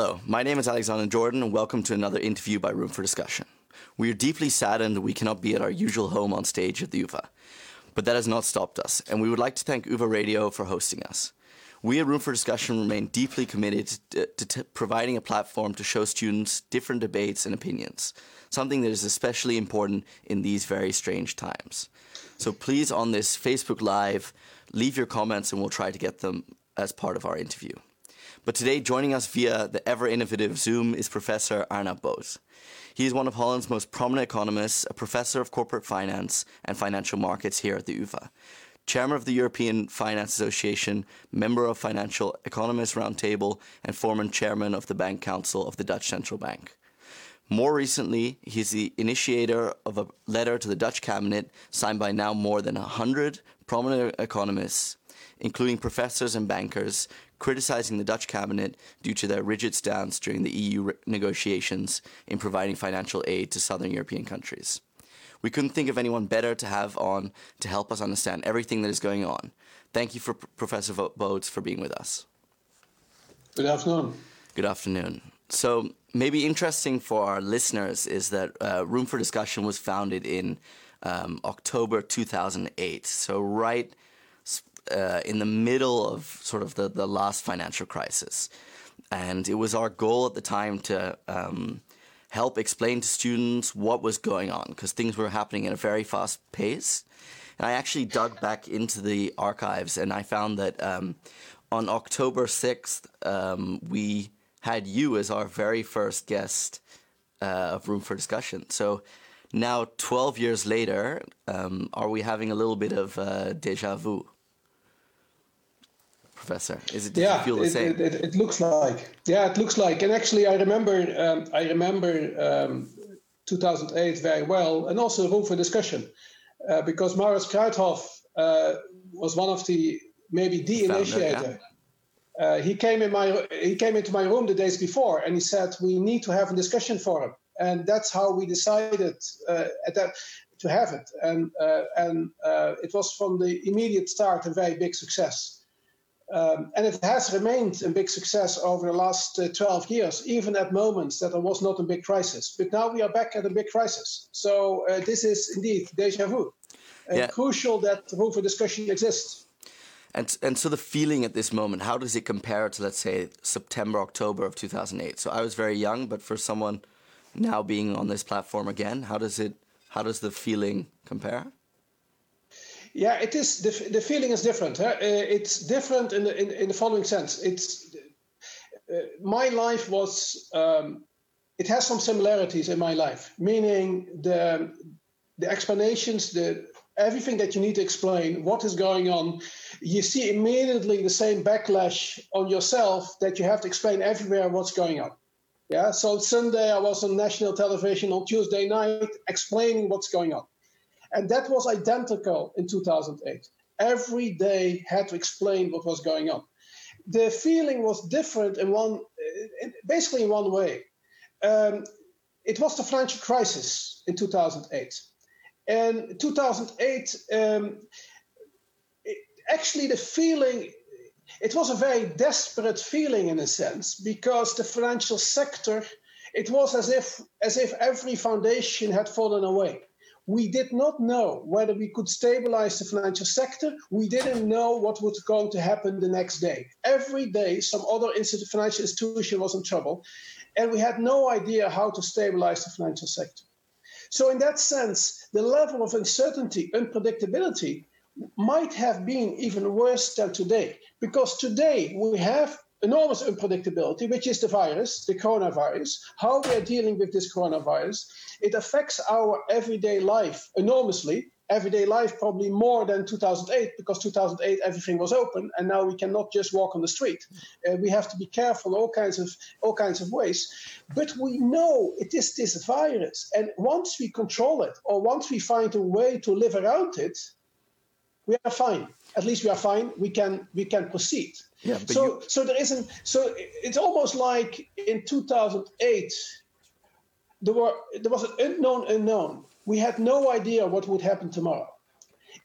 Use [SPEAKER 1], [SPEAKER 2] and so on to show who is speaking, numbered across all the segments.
[SPEAKER 1] Hello, my name is Alexander Jordan, and welcome to another interview by Room for Discussion. We are deeply saddened that we cannot be at our usual home on stage at the UVA, but that has not stopped us, and we would like to thank UVA Radio for hosting us. We at Room for Discussion remain deeply committed to, to t- providing a platform to show students different debates and opinions, something that is especially important in these very strange times. So please, on this Facebook Live, leave your comments and we'll try to get them as part of our interview. But today, joining us via the ever innovative Zoom is Professor Arnoud Boot. He is one of Holland's most prominent economists, a professor of corporate finance and financial markets here at the UVA, chairman of the European Finance Association, member of Financial Economists Roundtable, and former chairman of the Bank Council of the Dutch Central Bank. More recently, he's the initiator of a letter to the Dutch cabinet signed by now more than 100 prominent economists, including professors and bankers, criticizing the Dutch cabinet due to their rigid stance during the EU negotiations in providing financial aid to southern European countries. We couldn't think of anyone better to have on to help us understand everything that is going on. Thank you for P- Professor Boots for being with us.
[SPEAKER 2] Good afternoon.
[SPEAKER 1] Good afternoon. So, maybe interesting for our listeners is that uh, Room for Discussion was founded in um, October 2008. So, right uh, in the middle of sort of the, the last financial crisis. And it was our goal at the time to um, help explain to students what was going on because things were happening at a very fast pace. And I actually dug back into the archives and I found that um, on October 6th, um, we had you as our very first guest uh, of Room for Discussion. So now, 12 years later, um, are we having a little bit of uh, deja vu? Professor? Is it?
[SPEAKER 2] yeah,
[SPEAKER 1] feel the
[SPEAKER 2] it,
[SPEAKER 1] same?
[SPEAKER 2] It, it, it, looks like. Yeah, it looks like. And actually, I remember. Um, I remember um, 2008 very well, and also the room for discussion, uh, because Maurits Kruithof uh, was one of the maybe the Founder, initiator. Yeah. Uh, he came in my he came into my room the days before, and he said we need to have a discussion forum, and that's how we decided uh, at that to have it, and uh, and uh, it was from the immediate start a very big success. Um, and it has remained a big success over the last uh, 12 years, even at moments that there was not a big crisis. But now we are back at a big crisis. So uh, this is indeed deja vu. And yeah. crucial that room for discussion exists.
[SPEAKER 1] And, and so the feeling at this moment, how does it compare to, let's say, September, October of 2008? So I was very young, but for someone now being on this platform again, how does it, how does the feeling compare?
[SPEAKER 2] Yeah, it is. The, the feeling is different. Huh? Uh, it's different in the, in, in the following sense. It's uh, my life was. Um, it has some similarities in my life, meaning the the explanations, the everything that you need to explain, what is going on, you see immediately the same backlash on yourself that you have to explain everywhere what's going on. Yeah. So Sunday I was on national television on Tuesday night explaining what's going on. And that was identical in 2008. Every day had to explain what was going on. The feeling was different in one, basically in one way. Um, it was the financial crisis in 2008. And 2008, um, it, actually, the feeling it was a very desperate feeling in a sense because the financial sector it was as if as if every foundation had fallen away we did not know whether we could stabilize the financial sector. We didn't know what was going to happen the next day. Every day, some other financial institution was in trouble, and we had no idea how to stabilize the financial sector. So, in that sense, the level of uncertainty, unpredictability, might have been even worse than today. Because today we have enormous unpredictability, which is the virus, the coronavirus, how we are dealing with this coronavirus. It affects our everyday life enormously. Everyday life probably more than 2008 because 2008 everything was open and now we cannot just walk on the street. Uh, we have to be careful all kinds of all kinds of ways. But we know it is this virus, and once we control it or once we find a way to live around it, we are fine. At least we are fine. We can we can proceed. Yeah, so you... so there isn't. So it's almost like in 2008, there were there was an unknown unknown. We had no idea what would happen tomorrow.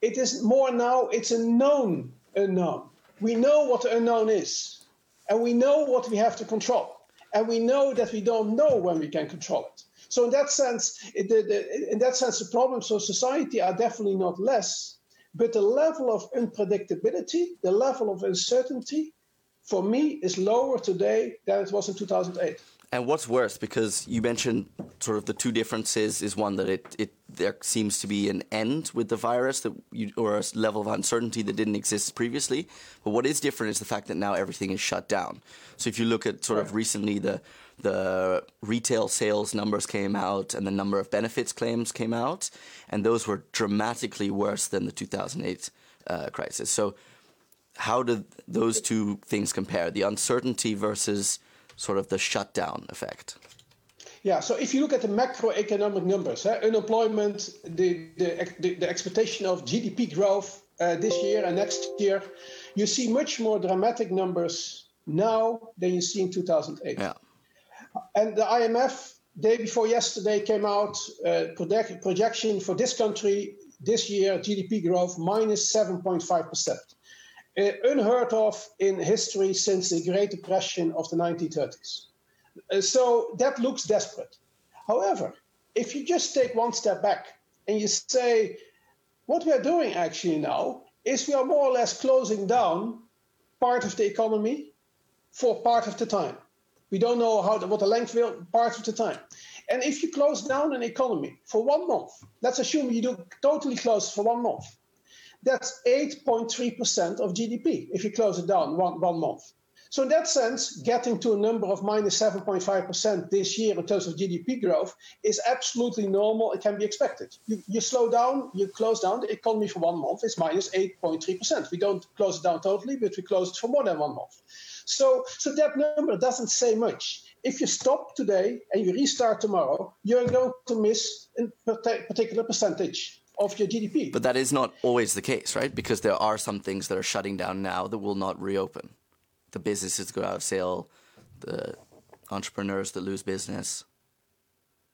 [SPEAKER 2] It is more now. It's a known unknown. We know what the unknown is, and we know what we have to control. and we know that we don't know when we can control it. So in that sense, it, the, the, in that sense, the problems of society are definitely not less, but the level of unpredictability, the level of uncertainty, for me, is lower today than it was in 2008.
[SPEAKER 1] And what's worse, because you mentioned sort of the two differences is one that it, it there seems to be an end with the virus that you, or a level of uncertainty that didn't exist previously. But what is different is the fact that now everything is shut down. So if you look at sort right. of recently the the retail sales numbers came out and the number of benefits claims came out, and those were dramatically worse than the 2008 uh, crisis. So how do those two things compare? The uncertainty versus sort of the shutdown effect?
[SPEAKER 2] Yeah, so if you look at the macroeconomic numbers, eh, unemployment, the, the, the, the, expectation of GDP growth uh, this year and next year, you see much more dramatic numbers now than you see in 2008. Yeah. And the IMF, day before yesterday, came out uh, project, projection for this country this year GDP growth minus 7.5 percent uh, unheard of in history since the Great Depression of the 1930s. Uh, so that looks desperate. However, if you just take one step back and you say, what we are doing actually now is we are more or less closing down part of the economy for part of the time. We don't know how the, what the length will, part of the time. And if you close down an economy for one month, let's assume you do totally close for one month, that's 8.3% of GDP if you close it down one, one month. So, in that sense, getting to a number of minus 7.5% this year in terms of GDP growth is absolutely normal. It can be expected. You, you slow down, you close down the economy for one month, it's minus 8.3%. We don't close it down totally, but we close it for more than one month. So, so that number doesn't say much. If you stop today and you restart tomorrow, you're going to miss a particular percentage of your GDP.
[SPEAKER 1] But that is not always the case, right? Because there are some things that are shutting down now that will not reopen. The businesses go out of sale, the entrepreneurs that lose business?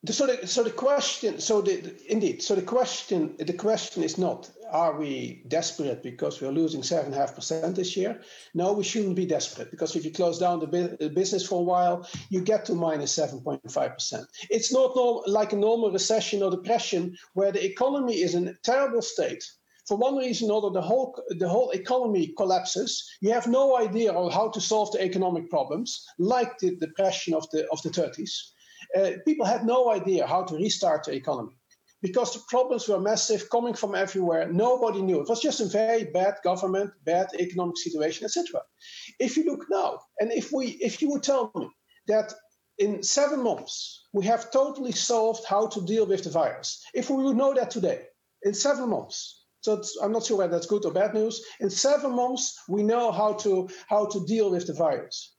[SPEAKER 2] So the, so the question so the, indeed so the question the question is not are we desperate because we're losing seven and a half percent this year? No we shouldn't be desperate because if you close down the, the business for a while you get to minus 7.5 percent. It's not like a normal recession or depression where the economy is in a terrible state for one reason or another, the whole the whole economy collapses. You have no idea on how to solve the economic problems, like the depression of the of the 30s uh, people had no idea how to restart the economy because the problems were massive, coming from everywhere. Nobody knew. It was just a very bad government, bad economic situation, etc. If you look now, and if we, if you would tell me that in seven months we have totally solved how to deal with the virus, if we would know that today, in seven months, so I'm not sure whether that's good or bad news. In seven months, we know how to how to deal with the virus.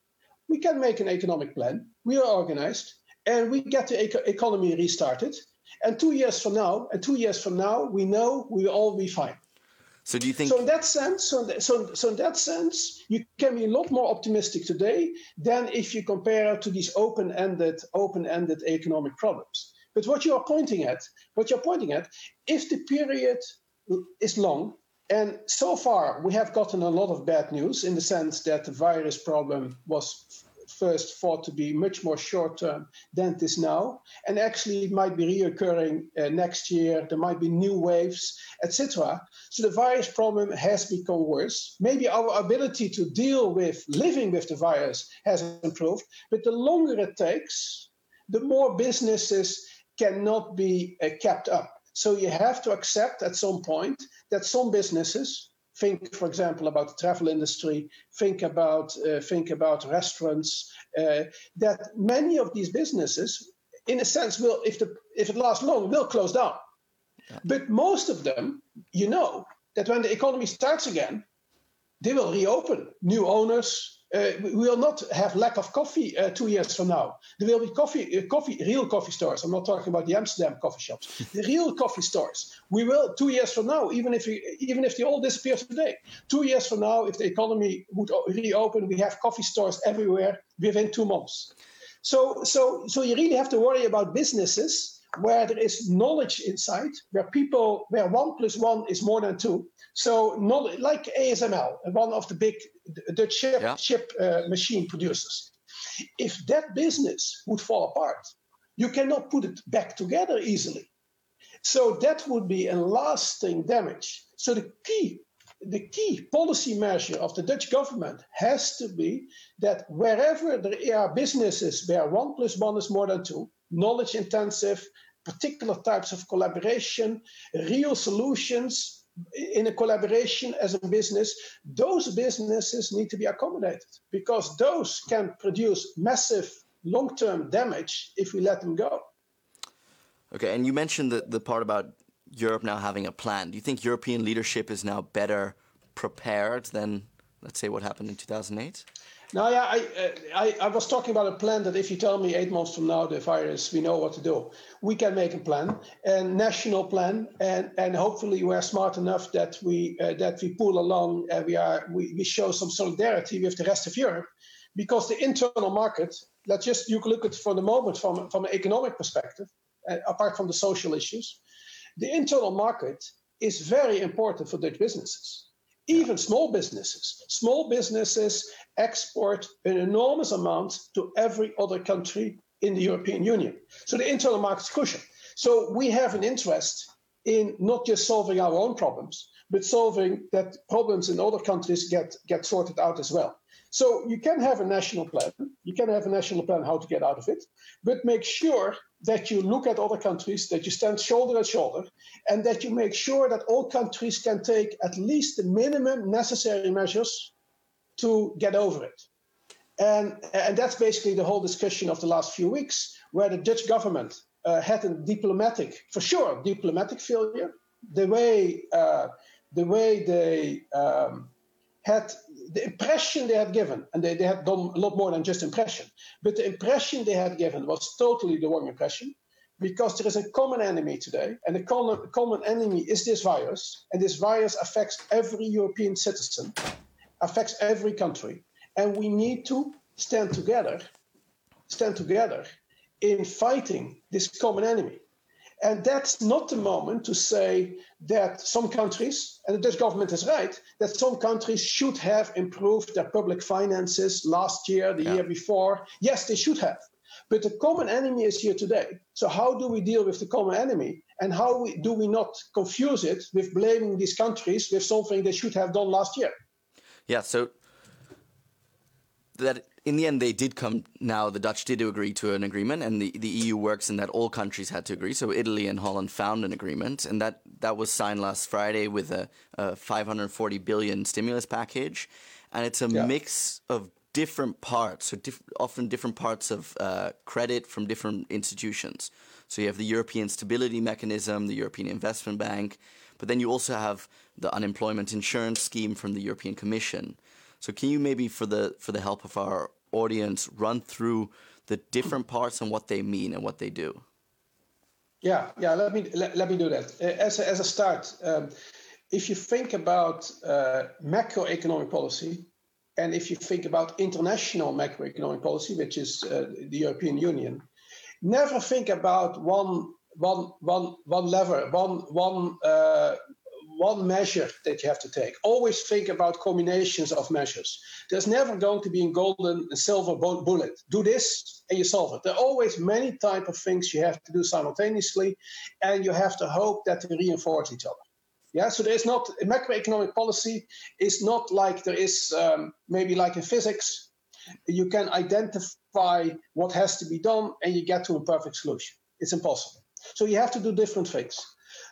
[SPEAKER 2] We can make an economic plan. We are organized and we get the eco- economy restarted. And two years from now, and two years from now, we know we will all be fine.
[SPEAKER 1] So do you think?
[SPEAKER 2] So in that sense, so, so, so in that sense, you can be a lot more optimistic today than if you compare to these open-ended, open-ended economic problems. But what you are pointing at, what you're pointing at, if the period is long, and so far we have gotten a lot of bad news in the sense that the virus problem was first thought to be much more short term than it is now. And actually, it might be reoccurring uh, next year. There might be new waves, etc. So the virus problem has become worse. Maybe our ability to deal with living with the virus has improved, but the longer it takes, the more businesses cannot be uh, kept up. So you have to accept at some point that some businesses think, for example, about the travel industry, think about uh, think about restaurants. Uh, that many of these businesses, in a sense, will if the if it lasts long, will close down. Yeah. But most of them, you know, that when the economy starts again, they will reopen. New owners, uh, we will not have lack of coffee uh, two years from now. There will be coffee, uh, coffee, real coffee stores. I'm not talking about the Amsterdam coffee shops. The real coffee stores. We will two years from now, even if we, even if they all disappear today. Two years from now, if the economy would reopen, we have coffee stores everywhere within two months. So, so, so you really have to worry about businesses where there is knowledge inside, where people, where one plus one is more than two. So, like ASML, one of the big Dutch chip, yeah. ship uh, machine producers. If that business would fall apart, you cannot put it back together easily. So that would be a lasting damage. So the key the key policy measure of the Dutch government has to be that wherever there are businesses where one plus one is more than two, knowledge intensive, particular types of collaboration, real solutions in a collaboration as a business, those businesses need to be accommodated because those can produce massive long term damage if we let them go.
[SPEAKER 1] Okay, and you mentioned the, the part about Europe now having a plan. Do you think European leadership is now better prepared than, let's say, what happened in 2008?
[SPEAKER 2] No, yeah, I, I, I was talking about a plan that if you tell me eight months from now the virus, we know what to do. We can make a plan, a national plan, and, and hopefully we are smart enough that we uh, that we pull along. Uh, we are we, we show some solidarity with the rest of Europe, because the internal market. Let's just you look at for the moment from from an economic perspective, uh, apart from the social issues, the internal market is very important for Dutch businesses. Even small businesses. Small businesses export an enormous amount to every other country in the European Union. So the internal market is crucial. So we have an interest in not just solving our own problems, but solving that problems in other countries get, get sorted out as well. So you can have a national plan. You can have a national plan how to get out of it, but make sure that you look at other countries, that you stand shoulder to shoulder, and that you make sure that all countries can take at least the minimum necessary measures to get over it. And, and that's basically the whole discussion of the last few weeks, where the Dutch government uh, had a diplomatic, for sure, diplomatic failure. The way, uh, the way they um, had the impression they had given, and they, they had done a lot more than just impression, but the impression they had given was totally the wrong impression because there is a common enemy today, and the common, common enemy is this virus, and this virus affects every European citizen, affects every country, and we need to stand together, stand together in fighting this common enemy. And that's not the moment to say that some countries, and the Dutch government is right, that some countries should have improved their public finances last year, the yeah. year before. Yes, they should have. But the common enemy is here today. So, how do we deal with the common enemy? And how we, do we not confuse it with blaming these countries with something they should have done last year?
[SPEAKER 1] Yeah, so that in the end, they did come. Now, the Dutch did agree to an agreement, and the, the EU works in that all countries had to agree. So Italy and Holland found an agreement, and that, that was signed last Friday with a, a 540 billion stimulus package, and it's a yeah. mix of different parts, so diff- often different parts of uh, credit from different institutions. So you have the European Stability Mechanism, the European Investment Bank, but then you also have the unemployment insurance scheme from the European Commission. So can you maybe, for the for the help of our audience, run through the different parts and what they mean and what they do?
[SPEAKER 2] Yeah, yeah. Let me let, let me do that as a, as a start. Um, if you think about uh, macroeconomic policy, and if you think about international macroeconomic policy, which is uh, the European Union, never think about one one one one lever, one one uh, one measure that you have to take. Always think about combinations of measures. There's never going to be a golden and silver bullet. Do this and you solve it. There are always many type of things you have to do simultaneously, and you have to hope that they reinforce each other. Yeah, so there's not macroeconomic policy is not like there is um, maybe like in physics. You can identify what has to be done and you get to a perfect solution. It's impossible. So you have to do different things.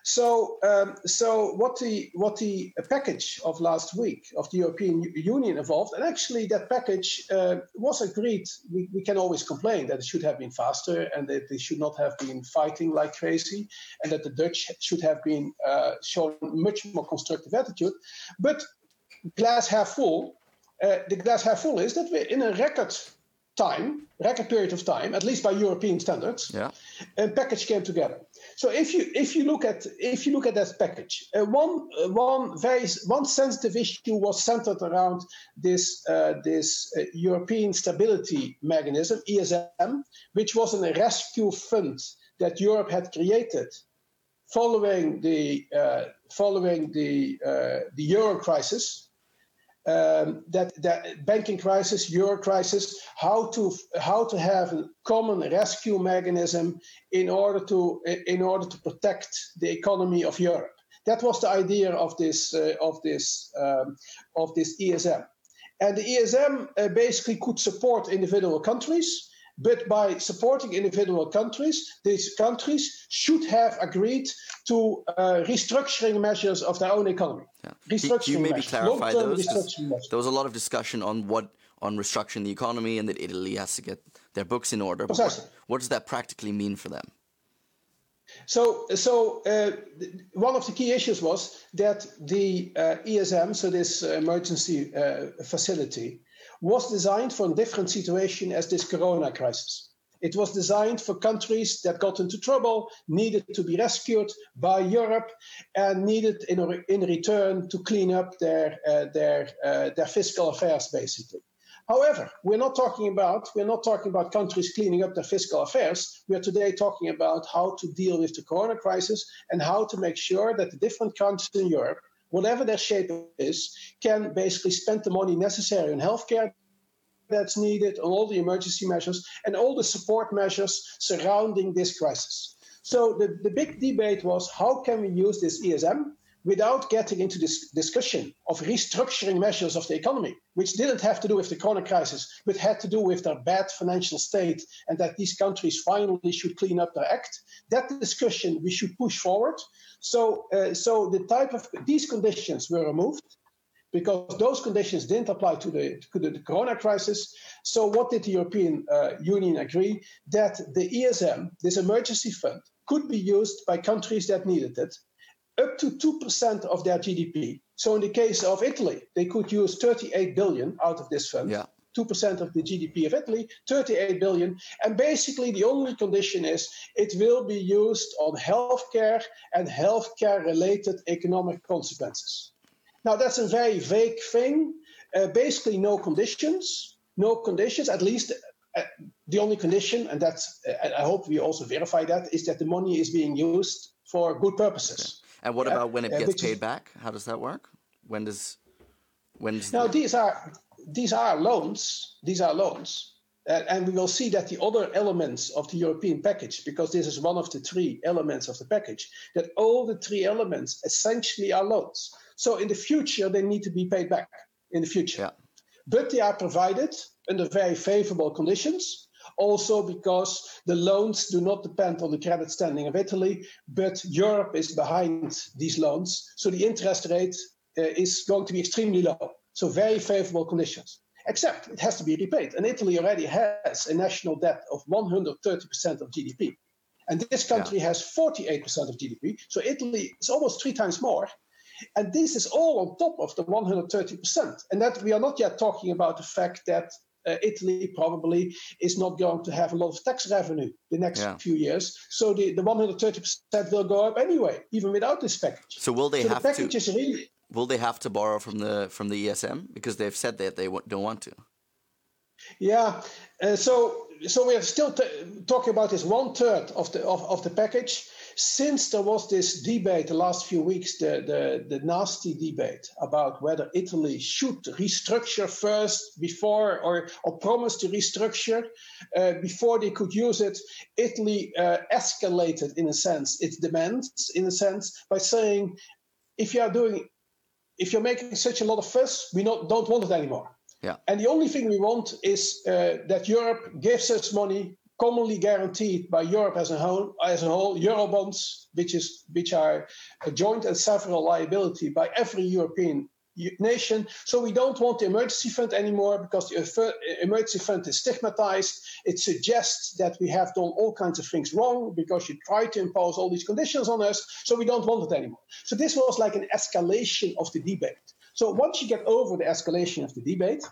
[SPEAKER 2] So, um, so what the what the package of last week of the European Union evolved, and actually that package uh, was agreed. We, we can always complain that it should have been faster and that they should not have been fighting like crazy, and that the Dutch should have been uh, shown much more constructive attitude. But glass half full. Uh, the glass half full is that we're in a record time, record period of time, at least by European standards, yeah. a package came together. So if you if you look at if you look at that package, uh, one uh, one very one sensitive issue was centered around this uh, this uh, European Stability Mechanism (ESM), which was a rescue fund that Europe had created following the uh, following the uh, the euro crisis, um, that that banking crisis, euro crisis, how to how to have a common rescue mechanism in order to in order to protect the economy of Europe. That was the idea of this uh, of this um, of this ESM, and the ESM uh, basically could support individual countries. But by supporting individual countries, these countries should have agreed to uh, restructuring measures of their own economy.
[SPEAKER 1] Yeah. Restructuring Can you maybe measures, clarify those? There was a lot of discussion on what on restructuring the economy and that Italy has to get their books in order. What, what, does that practically mean for them?
[SPEAKER 2] So, so uh, one of the key issues was that the uh, ESM, so this emergency uh, facility, was designed for a different situation as this corona crisis. It was designed for countries that got into trouble, needed to be rescued by Europe, and needed in, in return to clean up their, uh, their, uh, their fiscal affairs, basically. However, we're not talking about we're not talking about countries cleaning up their fiscal affairs. We are today talking about how to deal with the corona crisis and how to make sure that the different countries in Europe, whatever their shape is, can basically spend the money necessary on healthcare that's needed, on all the emergency measures, and all the support measures surrounding this crisis. So the, the big debate was how can we use this ESM without getting into this discussion of restructuring measures of the economy, which didn't have to do with the corona crisis, but had to do with their bad financial state and that these countries finally should clean up their act. That discussion we should push forward. So, uh, so the type of these conditions were removed because those conditions didn't apply to the, to the corona crisis. So, what did the European uh, Union agree? That the ESM, this emergency fund, could be used by countries that needed it up to 2% of their GDP. So in the case of Italy, they could use 38 billion out of this fund.
[SPEAKER 1] Yeah.
[SPEAKER 2] 2% of the GDP of Italy, 38 billion. And basically, the only condition is it will be used on healthcare and healthcare related economic consequences. Now, that's a very vague thing. Uh, basically, no conditions, no conditions, at least. Uh, the only condition, and that's, uh, I hope we also verify that, is that the money is being used for good purposes. Okay.
[SPEAKER 1] And what about when it gets paid is, back? How does that work? When does when does
[SPEAKER 2] now the... these are these are loans. These are loans. Uh, and we will see that the other elements of the European package, because this is one of the three elements of the package, that all the three elements essentially are loans. So in the future, they need to be paid back in the future.
[SPEAKER 1] Yeah.
[SPEAKER 2] But they are provided under very favorable conditions also because the loans do not depend on the credit standing of Italy, but Europe is behind these loans. So the interest rate uh, is going to be extremely low. So very favorable conditions. Except it has to be repaid. And Italy already has a national debt of 130% of GDP. And this country yeah. has 48% of GDP. So Italy is almost three times more. And this is all on top of the 130%. And that we are not yet talking about the fact that uh, Italy probably is not going to have a lot of tax revenue the next yeah. few years. So the, the 130% will go up anyway, even without this package.
[SPEAKER 1] So will they
[SPEAKER 2] so
[SPEAKER 1] have
[SPEAKER 2] the package
[SPEAKER 1] to?
[SPEAKER 2] Is really,
[SPEAKER 1] will they have to borrow from the from the ESM because they've said that they don't want to?
[SPEAKER 2] Yeah. Uh, so so we are still talking about this one third of the of, of the package since there was this debate the last few weeks, the, the, the nasty debate about whether Italy should restructure first before or, or promise to restructure uh, before they could use it, Italy uh, escalated in a sense its demands in a sense by saying, if you are doing, if you're making such a lot of fuss, we not, don't want it anymore.
[SPEAKER 1] Yeah.
[SPEAKER 2] And the only thing we want is uh, that Europe gives us money commonly guaranteed by Europe as a whole, as a whole Eurobonds, which, is, which are a joint and several liability by every European nation. So we don't want the emergency fund anymore because the emergency fund is stigmatized. It suggests that we have done all kinds of things wrong because you try to impose all these conditions on us. So we don't want it anymore. So this was like an escalation of the debate. So once you get over the escalation of the debate,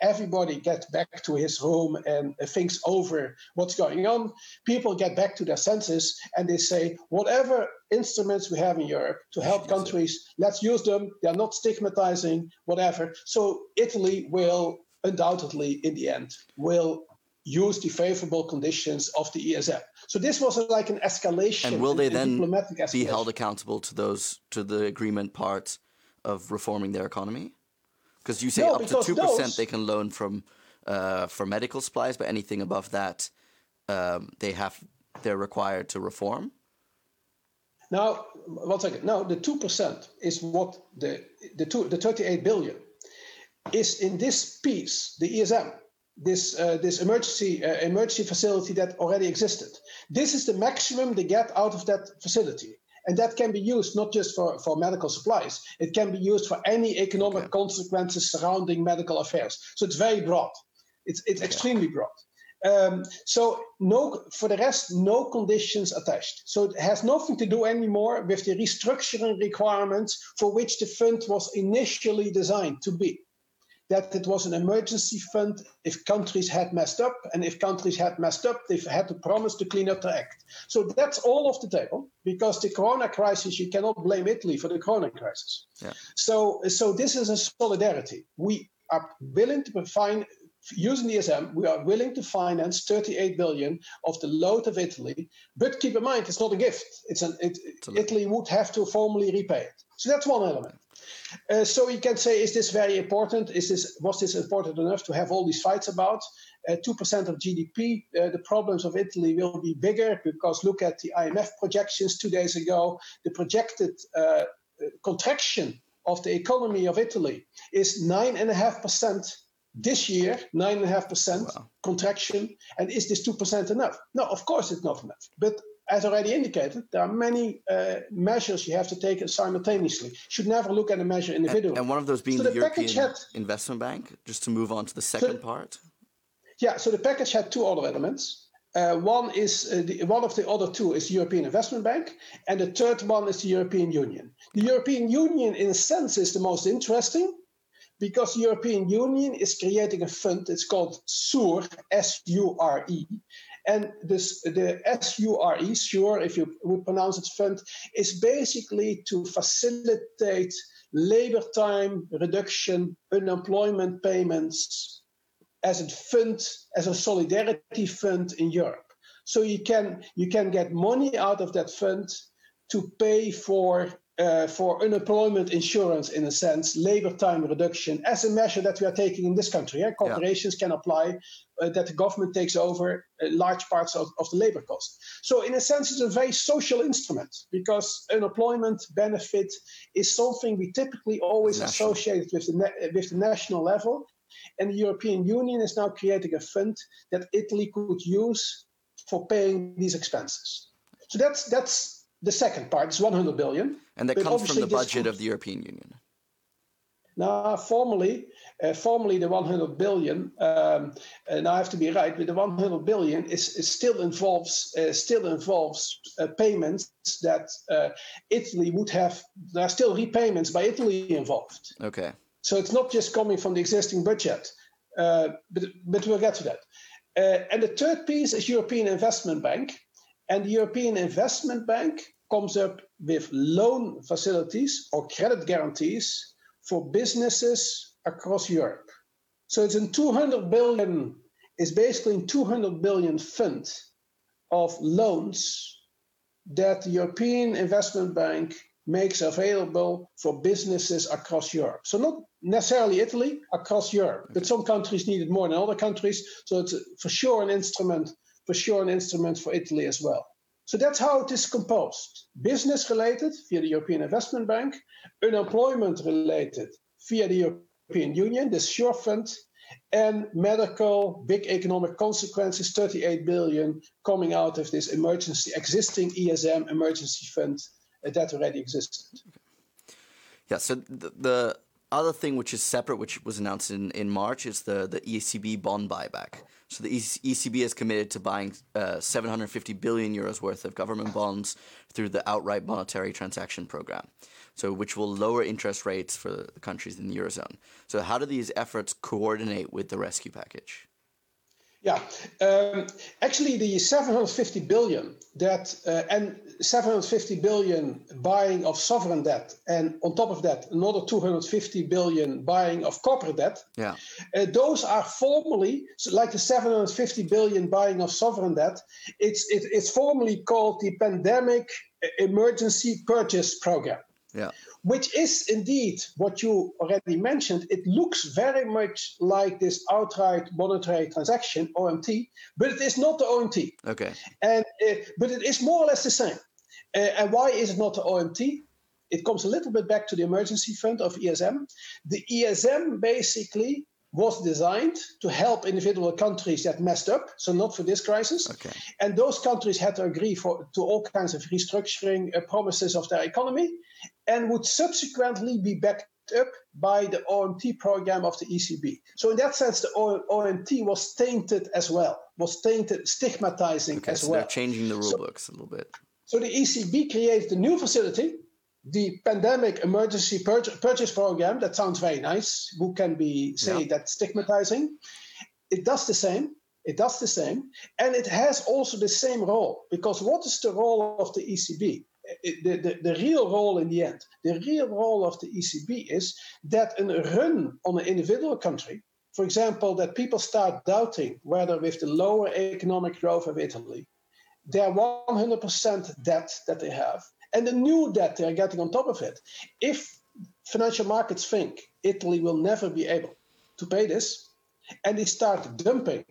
[SPEAKER 2] everybody gets back to his home and thinks over what's going on. People get back to their senses and they say, whatever instruments we have in Europe to help countries, let's use them. They're not stigmatizing, whatever. So Italy will undoubtedly, in the end, will use the favorable conditions of the ESM. So this was uh, like an escalation.
[SPEAKER 1] And will they then be held accountable to those to the agreement part of reforming their economy? Because you say
[SPEAKER 2] No,
[SPEAKER 1] up to two percent they can loan from uh, for medical supplies, but anything above that, um, they have they're required to reform.
[SPEAKER 2] Now, one second. Now, the two percent is what the the two the thirty-eight billion is in this piece, the ESM, this uh, this emergency uh, emergency facility that already existed. This is the maximum they get out of that facility, and that can be used not just for for medical supplies. It can be used for any economic
[SPEAKER 1] Okay.
[SPEAKER 2] consequences surrounding medical affairs. So it's very broad. It's it's extremely broad. Um, so no, for the rest, no conditions attached. So it has nothing to do anymore with the restructuring requirements for which the fund was initially designed to be. That it was an emergency fund if countries had messed up, and if countries had messed up, they had to promise to clean up their act. So that's all off the table because the Corona crisis, you cannot blame Italy for the Corona crisis.
[SPEAKER 1] Yeah.
[SPEAKER 2] So, so this is a solidarity. We are willing to find using the ESM, we are willing to finance 38 billion of the load of Italy. But keep in mind, it's not a gift. It's an it. Italy would have to formally repay it. So that's one element. Uh, so you can say, is this very important? Is this was this important enough to have all these fights about? Uh, Two percent of GDP. Uh, the problems of Italy will be bigger because look at the IMF projections two days ago. The projected uh, contraction of the economy of Italy is nine and a half percent this year, nine and a half percent contraction. And is this two percent enough? No, of course it's not enough. But as already indicated, there are many uh, measures you have to take simultaneously. You should never look at a measure individually.
[SPEAKER 1] And one of those being
[SPEAKER 2] So
[SPEAKER 1] the,
[SPEAKER 2] the
[SPEAKER 1] European
[SPEAKER 2] had-
[SPEAKER 1] Investment Bank. Just to move on to the second part.
[SPEAKER 2] Yeah, so the package had two other elements. Uh, one is uh, the, one of the other two is the European Investment Bank, and the third one is the European Union. The European Union, in a sense, is the most interesting because the European Union is creating a fund. It's called SURE, S-U-R-E, and this the S-U-R-E, SURE, if you would pronounce it fund, is basically to facilitate labor time reduction, unemployment payments, as a fund, as a solidarity fund in Europe. So you can you can get money out of that fund to pay for uh, for unemployment insurance in a sense, labor time reduction as a measure that we are taking in this country. Yeah? Corporations can apply uh, that the government takes over uh, large parts of, of the labor cost. So in a sense, it's a very social instrument because unemployment benefit is something we typically always
[SPEAKER 1] National.
[SPEAKER 2] associate with the na- with the national level. And the European Union is now creating a fund that Italy could use for paying these expenses. So that's that's the second part. It's 100 billion.
[SPEAKER 1] And that
[SPEAKER 2] But
[SPEAKER 1] comes from the budget
[SPEAKER 2] could-
[SPEAKER 1] of the European Union.
[SPEAKER 2] Now, formally, uh, formally, the 100 billion. Um, and I have to be right, but the 100 billion is, is still involves uh, still involves uh, payments that uh, Italy would have. There are still repayments by Italy involved.
[SPEAKER 1] Okay.
[SPEAKER 2] So it's not just coming from the existing budget, uh, but, but we'll get to that. Uh, and the third piece is European Investment Bank. And the European Investment Bank comes up with loan facilities or credit guarantees for businesses across Europe. So it's in 200 billion, is basically a 200 billion fund of loans that the European Investment Bank makes available for businesses across Europe. So not necessarily Italy, across Europe, but some countries need it more than other countries. So it's for sure an instrument, for sure an instrument for Italy as well. So that's how it is composed. Business related via the European Investment Bank, unemployment related via the European Union, the SURE fund, and medical big economic consequences 38 billion coming out of this emergency existing ESM emergency fund uh, that already existed.
[SPEAKER 1] Yeah. So the, the other thing which is separate, which was announced in, in March, is the, the ECB bond buyback. So the ECB is committed to buying uh, 750 billion euros worth of government bonds through the outright monetary transaction program. So which will lower interest rates for the countries in the eurozone. So how do these efforts coordinate with the rescue package?
[SPEAKER 2] Yeah, um, actually, the 750 billion that uh, and 750 billion buying of sovereign debt, and on top of that, another 250 billion buying of corporate debt.
[SPEAKER 1] Yeah.
[SPEAKER 2] Uh, those are formally so like the 750 billion buying of sovereign debt. It's it, it's formally called the pandemic emergency purchase program.
[SPEAKER 1] Yeah.
[SPEAKER 2] Which is indeed what you already mentioned. It looks very much like this outright monetary transaction, OMT, but it is not the OMT.
[SPEAKER 1] Okay.
[SPEAKER 2] And uh, but it is more or less the same. Uh, and why is it not the OMT? It comes a little bit back to the emergency fund of ESM. The ESM basically was designed to help individual countries that messed up, so not for this crisis.
[SPEAKER 1] Okay.
[SPEAKER 2] And those countries had to agree for, to all kinds of restructuring uh, promises of their economy and would subsequently be backed up by the OMT program of the ECB. So in that sense, the OMT was tainted as well, was tainted, stigmatizing
[SPEAKER 1] okay,
[SPEAKER 2] as
[SPEAKER 1] so
[SPEAKER 2] well.
[SPEAKER 1] They're changing the rule
[SPEAKER 2] so,
[SPEAKER 1] books a little bit.
[SPEAKER 2] So the ECB created a new facility the pandemic emergency purchase program that sounds very nice who can be say yeah. that stigmatizing it does the same it does the same and it has also the same role because what is the role of the ecb Eh, the, the, the real role in the end the real role of the ecb is that a run on an individual country for example that people start doubting whether with the lower economic growth of italy their 100% debt that they have and the new debt they're getting on top of it. If financial markets think Italy will never be able to pay this, and they start dumping,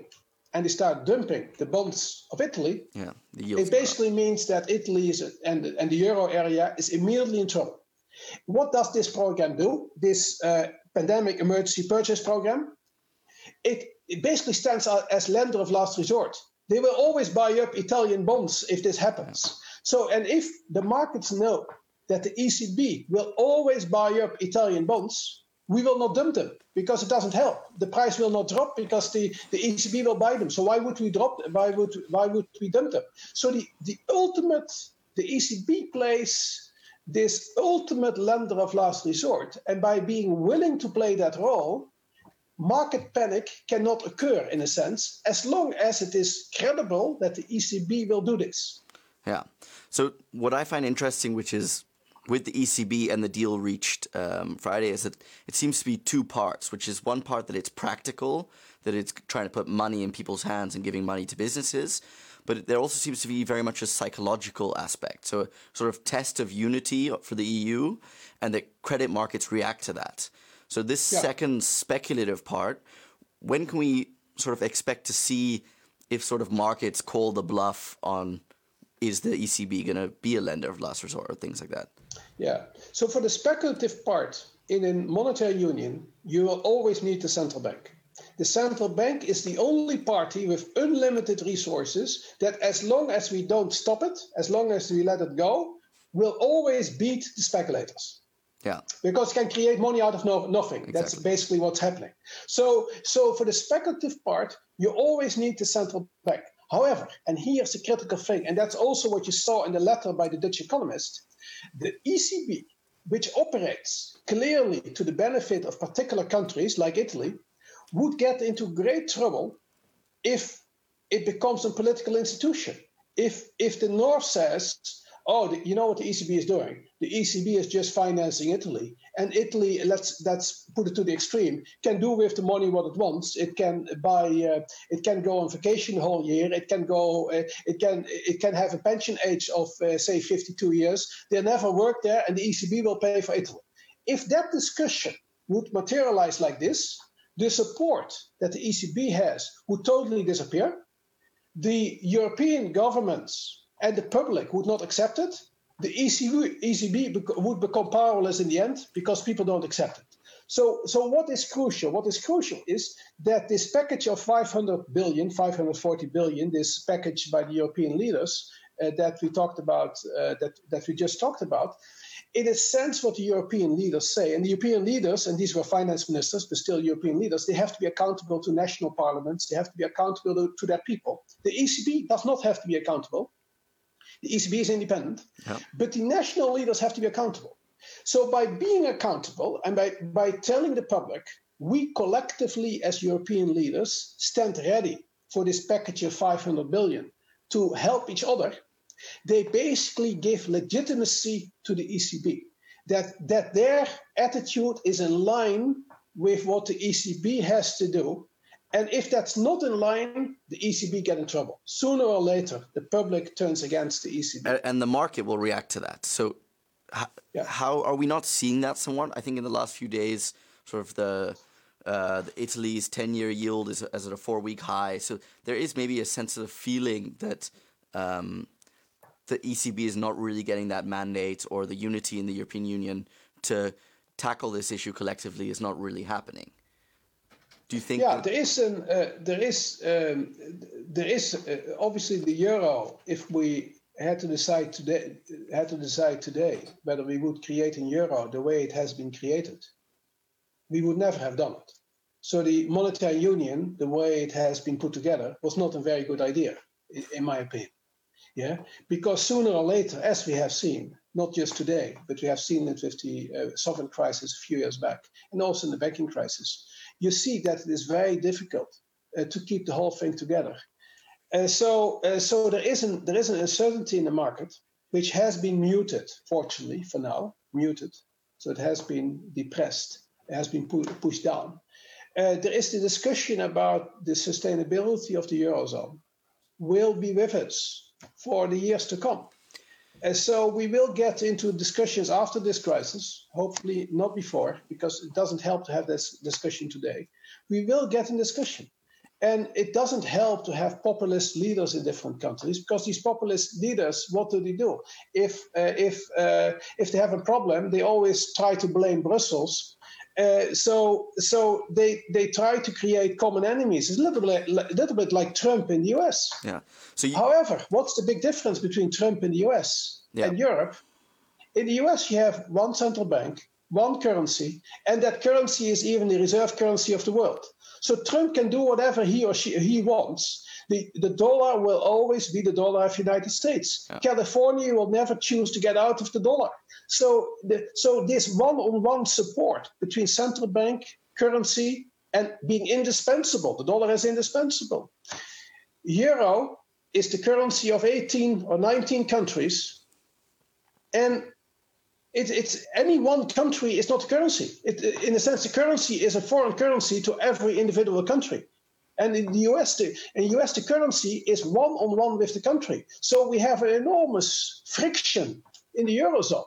[SPEAKER 2] and they start dumping the bonds of Italy,
[SPEAKER 1] yeah,
[SPEAKER 2] it basically means that Italy is and and the euro area is immediately in trouble. What does this program do? This uh, pandemic emergency purchase program? It, it basically stands as lender of last resort. They will always buy up Italian bonds if this happens. So, and if the markets know that the ECB will always buy up Italian bonds, we will not dump them because it doesn't help. The price will not drop because the, the ECB will buy them. So why would we drop? Why would why would we dump them? So the the ultimate the ECB plays this ultimate lender of last resort, and by being willing to play that role, market panic cannot occur in a sense as long as it is credible that the ECB will do this.
[SPEAKER 1] Yeah. So what I find interesting, which is with the ECB and the deal reached um, Friday, is that it seems to be two parts. Which is one part that it's practical, that it's trying to put money in people's hands and giving money to businesses, but there also seems to be very much a psychological aspect. So a sort of test of unity for the EU, and that credit markets react to that. So this yeah. second speculative part, when can we sort of expect to see if sort of markets call the bluff on is the ECB going to be a lender of last resort or things like that?
[SPEAKER 2] Yeah. So for the speculative part in a monetary union, you will always need the central bank. The central bank is the only party with unlimited resources that, as long as we don't stop it, as long as we let it go, will always beat the speculators.
[SPEAKER 1] Yeah.
[SPEAKER 2] Because it can create money out of no, nothing. Exactly. That's basically what's happening. So, so for the speculative part, you always need the central bank. However, and here's the critical thing, and that's also what you saw in the letter by the Dutch economist the ECB, which operates clearly to the benefit of particular countries like Italy, would get into great trouble if it becomes a political institution. If, if the North says, oh, you know what the ECB is doing? The ECB is just financing Italy, and Italy, let's let's put it to the extreme, can do with the money what it wants. It can buy, uh, it can go on vacation whole year. It can go, uh, it can it can have a pension age of uh, say 52 years. They never work there, and the ECB will pay for Italy. If that discussion would materialize like this, the support that the ECB has would totally disappear. The European governments and the public would not accept it, the ECB, ECB would become powerless in the end because people don't accept it. So, so what is crucial? What is crucial is that this package of 500 billion, 540 billion, this package by the European leaders uh, that we talked about, uh, that, that we just talked about, in a sense, what the European leaders say, and the European leaders, and these were finance ministers, but still European leaders, they have to be accountable to national parliaments, they have to be accountable to, to their people. The ECB does not have to be accountable. The ECB is independent, yeah. but the national leaders have to be accountable. So by being accountable and by, by telling the public, we collectively as European leaders stand ready for this package of 500 billion to help each other, they basically give legitimacy to the ECB. That, that their attitude is in line with what the ECB has to do and if that's not in line, the ECB get in trouble. Sooner or later, the public turns against the ECB.
[SPEAKER 1] And the market will react to that. So how, yeah. how are we not seeing that somewhat? I think in the last few days, sort of the uh, Italy's 10 year yield is, is at a four week high. So there is maybe a sense of feeling that um, the ECB is not really getting that mandate or the unity in the European Union to tackle this issue collectively is not really happening. Do you think?
[SPEAKER 2] Yeah, there is an uh, there is um, there is uh, obviously the euro. If we had to decide today had to decide today whether we would create a euro the way it has been created, we would never have done it. So the monetary union, the way it has been put together, was not a very good idea, in my opinion. Yeah, because sooner or later, as we have seen, not just today, but we have seen it with the uh, sovereign crisis a few years back, and also in the banking crisis, you see that it is very difficult uh, to keep the whole thing together. Uh, so, uh, so there isn't there is an uncertainty in the market, which has been muted, fortunately for now, muted. So it has been depressed, it has been pu- pushed down. Uh, there is the discussion about the sustainability of the eurozone will be with us for the years to come. And so we will get into discussions after this crisis, hopefully not before, because it doesn't help to have this discussion today. We will get in discussion. And it doesn't help to have populist leaders in different countries because these populist leaders, what do they do? If uh, if uh, if they have a problem, they always try to blame Brussels uh, so so they they try to create common enemies. It's a little bit a little bit like Trump in the U.S.
[SPEAKER 1] Yeah.
[SPEAKER 2] So you... however, what's the big difference between Trump in the U.S. Yeah. and Europe? In the U.S., you have one central bank, one currency, and that currency is even the reserve currency of the world. So Trump can do whatever he or she he wants. The, the dollar will always be the dollar of the United States. Yeah. California will never choose to get out of the dollar. So, the, so this one-on-one support between central bank, currency, and being indispensable. The dollar is indispensable. Euro is the currency of 18 or 19 countries, and it, it's any one country is not a currency. It, in a sense, the currency is a foreign currency to every individual country. And in the US, the, in US, the currency is one on one with the country. So we have an enormous friction in the eurozone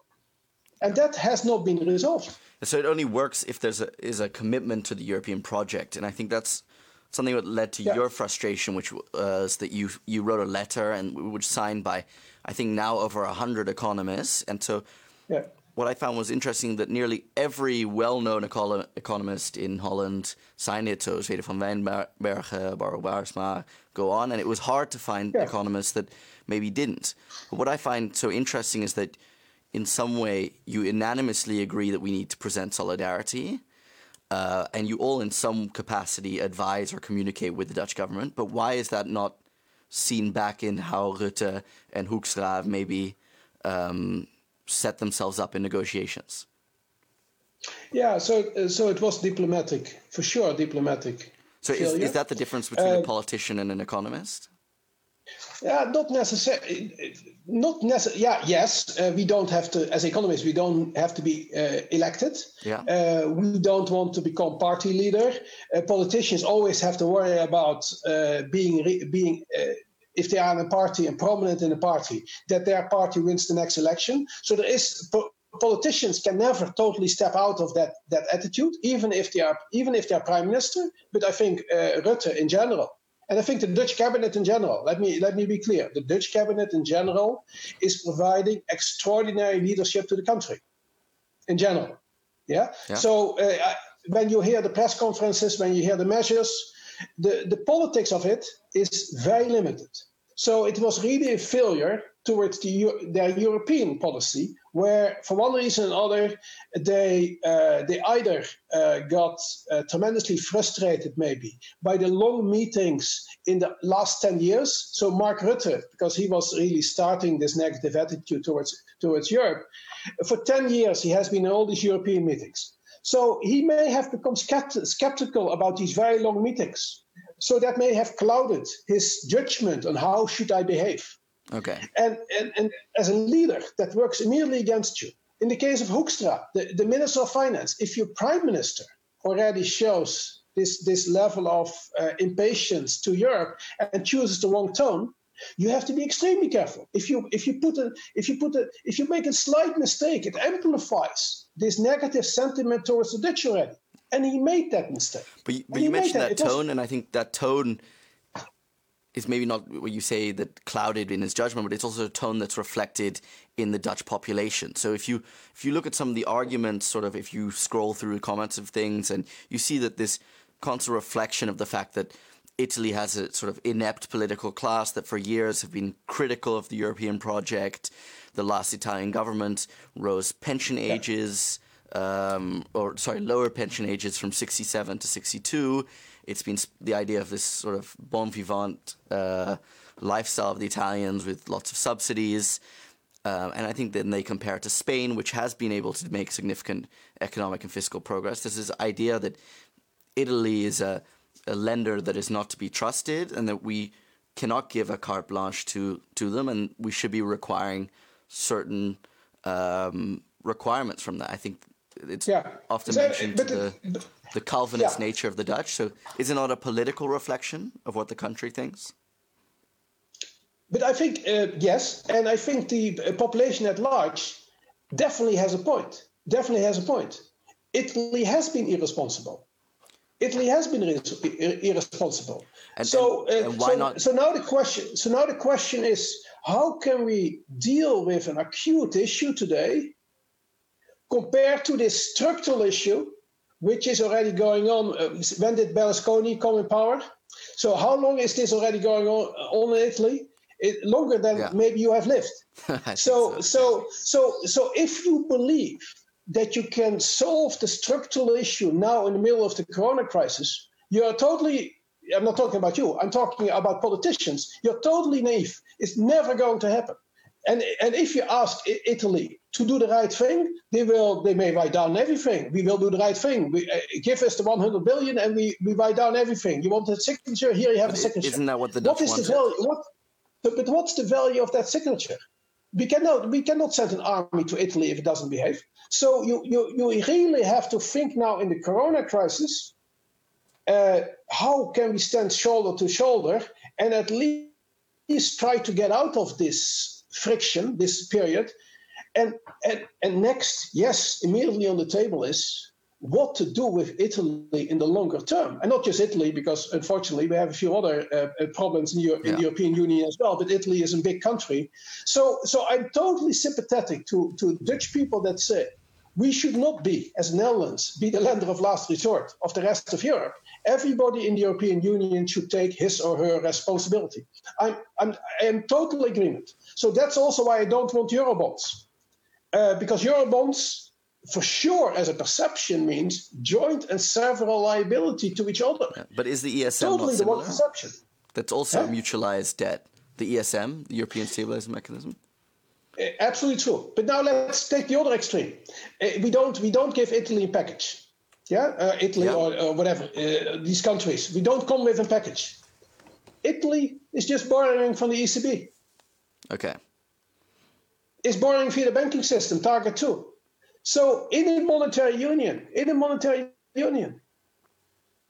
[SPEAKER 2] and that has not been resolved.
[SPEAKER 1] So it only works if there's a is a commitment to the European project, and I think that's something that led to yeah. your frustration, which uh, was that you you wrote a letter and which signed by, I think now over hundred economists, and so.
[SPEAKER 2] Yeah.
[SPEAKER 1] What I found was interesting that nearly every well-known econo economist in Holland signed it. So Sweder van Wijnbergen, Barbara Baarsma, go on, and it was hard to find yeah. economists that maybe didn't. But what I find so interesting is that in some way you unanimously agree that we need to present solidarity, uh, and you all in some capacity advise or communicate with the Dutch government. But why is that not seen back in how Rutte and Hoekstra have maybe um, set themselves up in negotiations?
[SPEAKER 2] Yeah, so uh, so it was diplomatic for sure, diplomatic.
[SPEAKER 1] So is, is that the difference between uh, a politician and an economist?
[SPEAKER 2] Yeah, not necessarily. Not necessarily. Yeah, yes, uh, we don't have to, as economists, we don't have to be uh, elected.
[SPEAKER 1] Yeah.
[SPEAKER 2] Uh, we don't want to become party leader. Uh, politicians always have to worry about uh, being being. Uh, if they are in a party and prominent in a party, that their party wins the next election. So there is po- politicians can never totally step out of that that attitude, even if they are even if they are prime minister. But I think Rutte in general and I think the Dutch cabinet in general, let me let me be clear, the Dutch cabinet in general is providing extraordinary leadership to the country. In general, yeah.
[SPEAKER 1] yeah.
[SPEAKER 2] So uh, when you hear the press conferences, when you hear the measures, the the politics of it is very limited. So it was really a failure towards the, their European policy, where for one reason or another, they uh, they either uh, got uh, tremendously frustrated, maybe by the long meetings in the last ten years. So Mark Rutte, because he was really starting this negative attitude towards towards Europe, for ten years he has been in all these European meetings. So he may have become skeptical about these very long meetings. So that may have clouded his judgment on how should I behave.
[SPEAKER 1] Okay.
[SPEAKER 2] And, and, and as a leader, that works immediately against you. In the case of Hoekstra, the, the Minister of Finance, if your Prime Minister already shows this, this level of uh, impatience to Europe and chooses the wrong tone, you have to be extremely careful. If you if you put a if you put a if you make a slight mistake, it amplifies this negative sentiment towards the Dutch already. And he made that mistake.
[SPEAKER 1] But you, but you mentioned that, that tone, was, and I think that tone is maybe not what you say that clouded in his judgment, but it's also a tone that's reflected in the Dutch population. So if you if you look at some of the arguments, sort of if you scroll through the comments of things, and you see that this constant reflection of the fact that Italy has a sort of inept political class that for years have been critical of the European project. The last Italian government rose pension ages, um, or sorry, lower pension ages from 67 to 62. It's been the idea of this sort of bon vivant uh, lifestyle of the Italians with lots of subsidies. Uh, and I think then they compare it to Spain, which has been able to make significant economic and fiscal progress. There's this idea that Italy is a a lender that is not to be trusted and that we cannot give a carte blanche to, to them and we should be requiring certain um, requirements from that. I think it's yeah. often so, mentioned the, the, the Calvinist yeah. nature of the Dutch. So is it not a political reflection of what the country thinks?
[SPEAKER 2] But I think, uh, yes, and I think the uh, population at large definitely has a point. Definitely has a point. Italy has been irresponsible. Italy has been irresponsible. And, so, and, uh, and so, not? so now the question. So now the question is, how can we deal with an acute issue today, compared to this structural issue, which is already going on? Uh, when did Berlusconi come in power? So how long is this already going on, on in Italy? It, longer than yeah. maybe you have lived. so, so, so, so, so if you believe that you can solve the structural issue now in the middle of the corona crisis, you're totally, I'm not talking about you, I'm talking about politicians. You're totally naive. It's never going to happen. And, and if you ask Italy to do the right thing, they will. They may write down everything. We will do the right thing. We, uh, give us the 100 billion, and we, we write down everything. You want a signature? Here you have but a signature.
[SPEAKER 1] Isn't that what the Dutch
[SPEAKER 2] what is
[SPEAKER 1] wanted?
[SPEAKER 2] the value? What, but, but what's the value of that signature? We cannot we cannot send an army to Italy if it doesn't behave. So you, you, you really have to think now in the corona crisis uh, how can we stand shoulder to shoulder and at least try to get out of this friction, this period. And, and, and next, yes, immediately on the table is what to do with Italy in the longer term. And not just Italy, because unfortunately we have a few other uh, uh problems in, Euro- yeah. in, the European Union as well, but Italy is a big country. So, so I'm totally sympathetic to, to Dutch people that say, we should not be, as Netherlands, be the lender of last resort of the rest of Europe. Everybody in the European Union should take his or her responsibility. I'm, I'm, I'm total agreement. So that's also why I don't want Eurobonds. Uh, because Eurobonds, for sure, as a perception, means joint and several liability to each other. Yeah,
[SPEAKER 1] but is the ESM totally the one perception? That's also yeah? mutualized debt. The ESM, the European Stabilization Mechanism?
[SPEAKER 2] Uh, absolutely true. But now let's take the other extreme. Uh, we don't we don't give Italy a package. Yeah, uh, Italy yeah. Or, or, whatever uh, these countries. We don't come with a package. Italy is just borrowing from the ECB.
[SPEAKER 1] Okay.
[SPEAKER 2] Is borrowing via the banking system, target two. So in a monetary union, in a monetary union,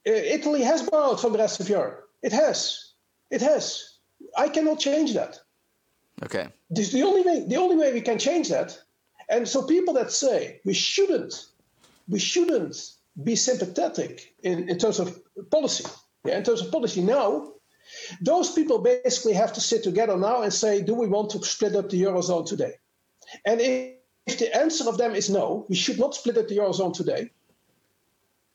[SPEAKER 2] uh, Italy has borrowed from the rest of Europe. It has. It has. I cannot change that.
[SPEAKER 1] Okay.
[SPEAKER 2] This the only way. The only way we can change that. And so people that say we shouldn't, we shouldn't be sympathetic in, in terms of policy. Yeah, in terms of policy now, those people basically have to sit together now and say, do we want to split up the eurozone today? And if, if the answer of them is no, we should not split up the eurozone today,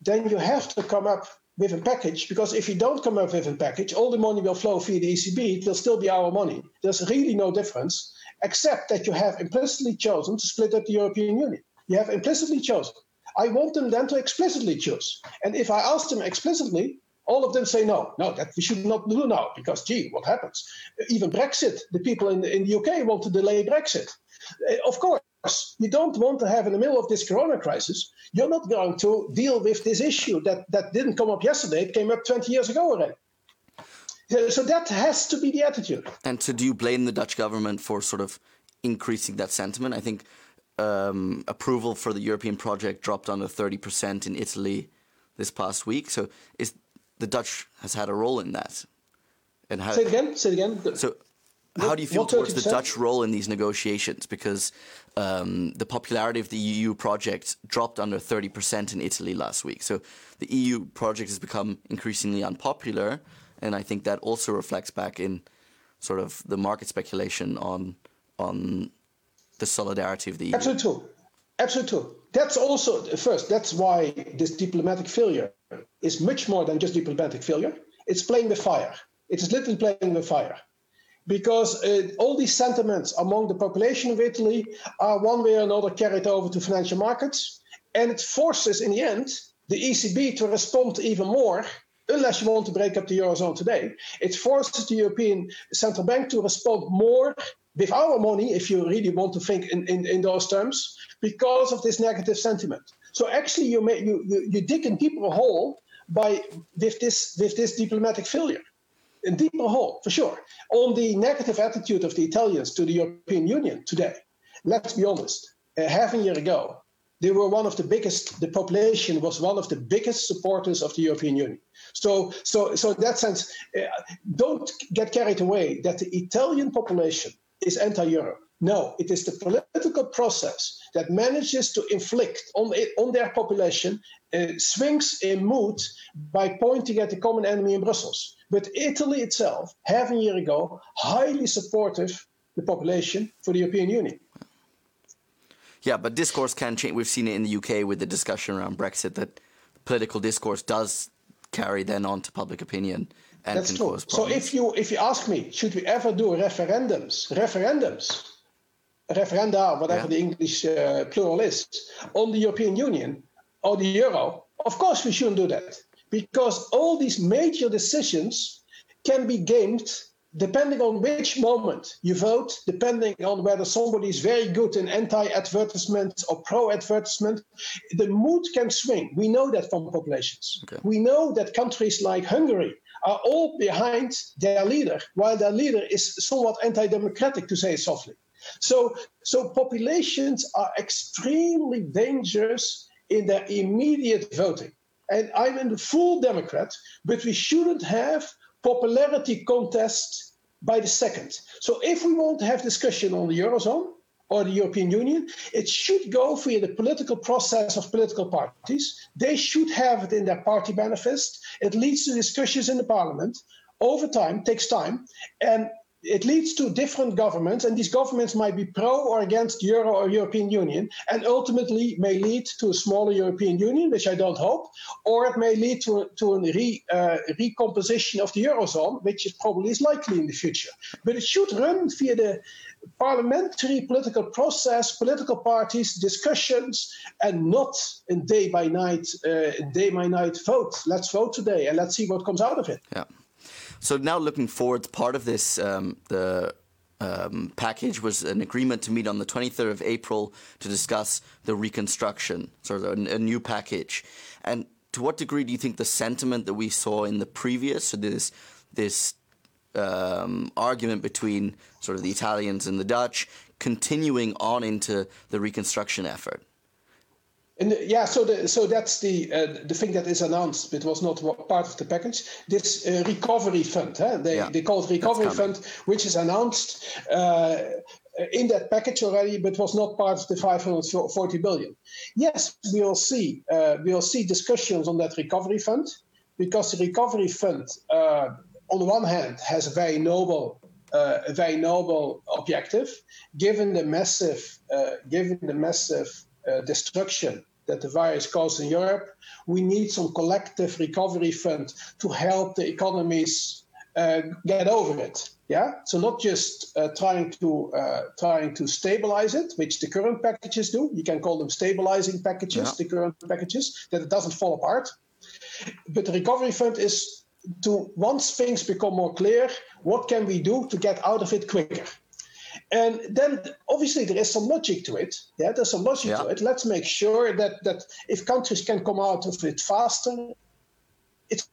[SPEAKER 2] then you have to come up with a package because if you don't come up with a package, all the money will flow via the ECB. It will still be our money. There's really no difference, except that you have implicitly chosen to split up the European Union. You have implicitly chosen. I want them then to explicitly choose. And if I ask them explicitly, all of them say no, no, that we should not do now because, gee, what happens? Even Brexit, the people in the, in the UK want to delay Brexit. Uh, of course, you don't want to have in the middle of this corona crisis, you're not going to deal with this issue that, that didn't come up yesterday, it came up 20 years ago already. So that has to be the attitude.
[SPEAKER 1] And so, do you blame the Dutch government for sort of increasing that sentiment? I think um, approval for the European project dropped under 30% in Italy this past week. So, is the Dutch has had a role in that?
[SPEAKER 2] And how, Say it again. Say it again.
[SPEAKER 1] So, how do you feel towards the Dutch role in these negotiations? Because um, the popularity of the EU project dropped under 30% in Italy last week. So the EU project has become increasingly unpopular, and I think that also reflects back in sort of the market speculation on on the solidarity of the EU.
[SPEAKER 2] Absolutely true. Absolutely true. That's also first. That's why this diplomatic failure is much more than just diplomatic failure. It's playing with fire. It is literally playing with fire because uh, all these sentiments among the population of Italy are one way or another carried over to financial markets. And it forces, in the end, the ECB to respond even more, unless you want to break up the Eurozone today. It forces the European Central Bank to respond more with our money, if you really want to think in, in, in those terms, because of this negative sentiment. So actually, you, may, you, you, you dig a deeper hole by with this with this diplomatic failure a deeper hole, for sure, on the negative attitude of the Italians to the European Union today. Let's be honest. Uh, half a year ago, they were one of the biggest. The population was one of the biggest supporters of the European Union. So, so, so in that sense, uh, don't get carried away that the Italian population is anti-Euro. No, it is the political process that manages to inflict on, it, on their population uh, swings in mood by pointing at the common enemy in Brussels. But Italy itself, half a year ago, highly supportive the population for the European Union.
[SPEAKER 1] Yeah, but discourse can change. We've seen it in the UK with the discussion around Brexit that political discourse does carry then on to public opinion and
[SPEAKER 2] That's true. So if you if you ask me, should we ever do referendums, referendums, referenda, whatever yeah. the English uh, plural is, on the European Union or the euro? Of course, we shouldn't do that because all these major decisions can be gamed depending on which moment you vote, depending on whether somebody is very good in anti advertisement or pro advertisement, the mood can swing. We know that from populations. Okay. We know that countries like Hungary are all behind their leader, while their leader is somewhat anti democratic, to say it softly. So, so populations are extremely dangerous in their immediate voting. And I'm a full Democrat, but we shouldn't have popularity contests by the second. So if we want to have discussion on the Eurozone or the European Union, it should go via the political process of political parties. They should have it in their party manifest. It leads to discussions in the parliament. Over time, takes time. And it leads to different governments, and these governments might be pro or against Euro or European Union, and ultimately may lead to a smaller European Union, which I don't hope, or it may lead to, to a re, uh, recomposition of the Eurozone, which is probably is likely in the future. But it should run via the parliamentary political process, political parties, discussions, and not a day by night, uh, day by night vote. Let's vote today, and let's see what comes out of it.
[SPEAKER 1] Yeah. So now looking forward, part of this, um, the um, package was an agreement to meet on the 23rd of April to discuss the reconstruction, sort of a, a new package. And to what degree do you think the sentiment that we saw in the previous, so this this um, argument between sort of the Italians and the Dutch, continuing on into the reconstruction effort?
[SPEAKER 2] And yeah, so the, so that's the uh, the thing that is announced, but was not part of the package. This uh, recovery fund, huh? they yeah, they call it recovery fund, which is announced uh, in that package already, but was not part of the 540 billion. Yes, we will see uh, we will see discussions on that recovery fund, because the recovery fund, uh, on the one hand, has a very noble uh, a very noble objective, given the massive given the massive uh, destruction that the virus caused in Europe, we need some collective recovery fund to help the economies uh, get over it. Yeah, so not just uh, trying to uh, trying to stabilize it, which the current packages do. You can call them stabilizing packages, yeah. the current packages, that it doesn't fall apart. But the recovery fund is to once things become more clear, what can we do to get out of it quicker? And then obviously there is some logic to it. Yeah, there's some logic yeah. to it. Let's make sure that that if countries can come out of it faster, it's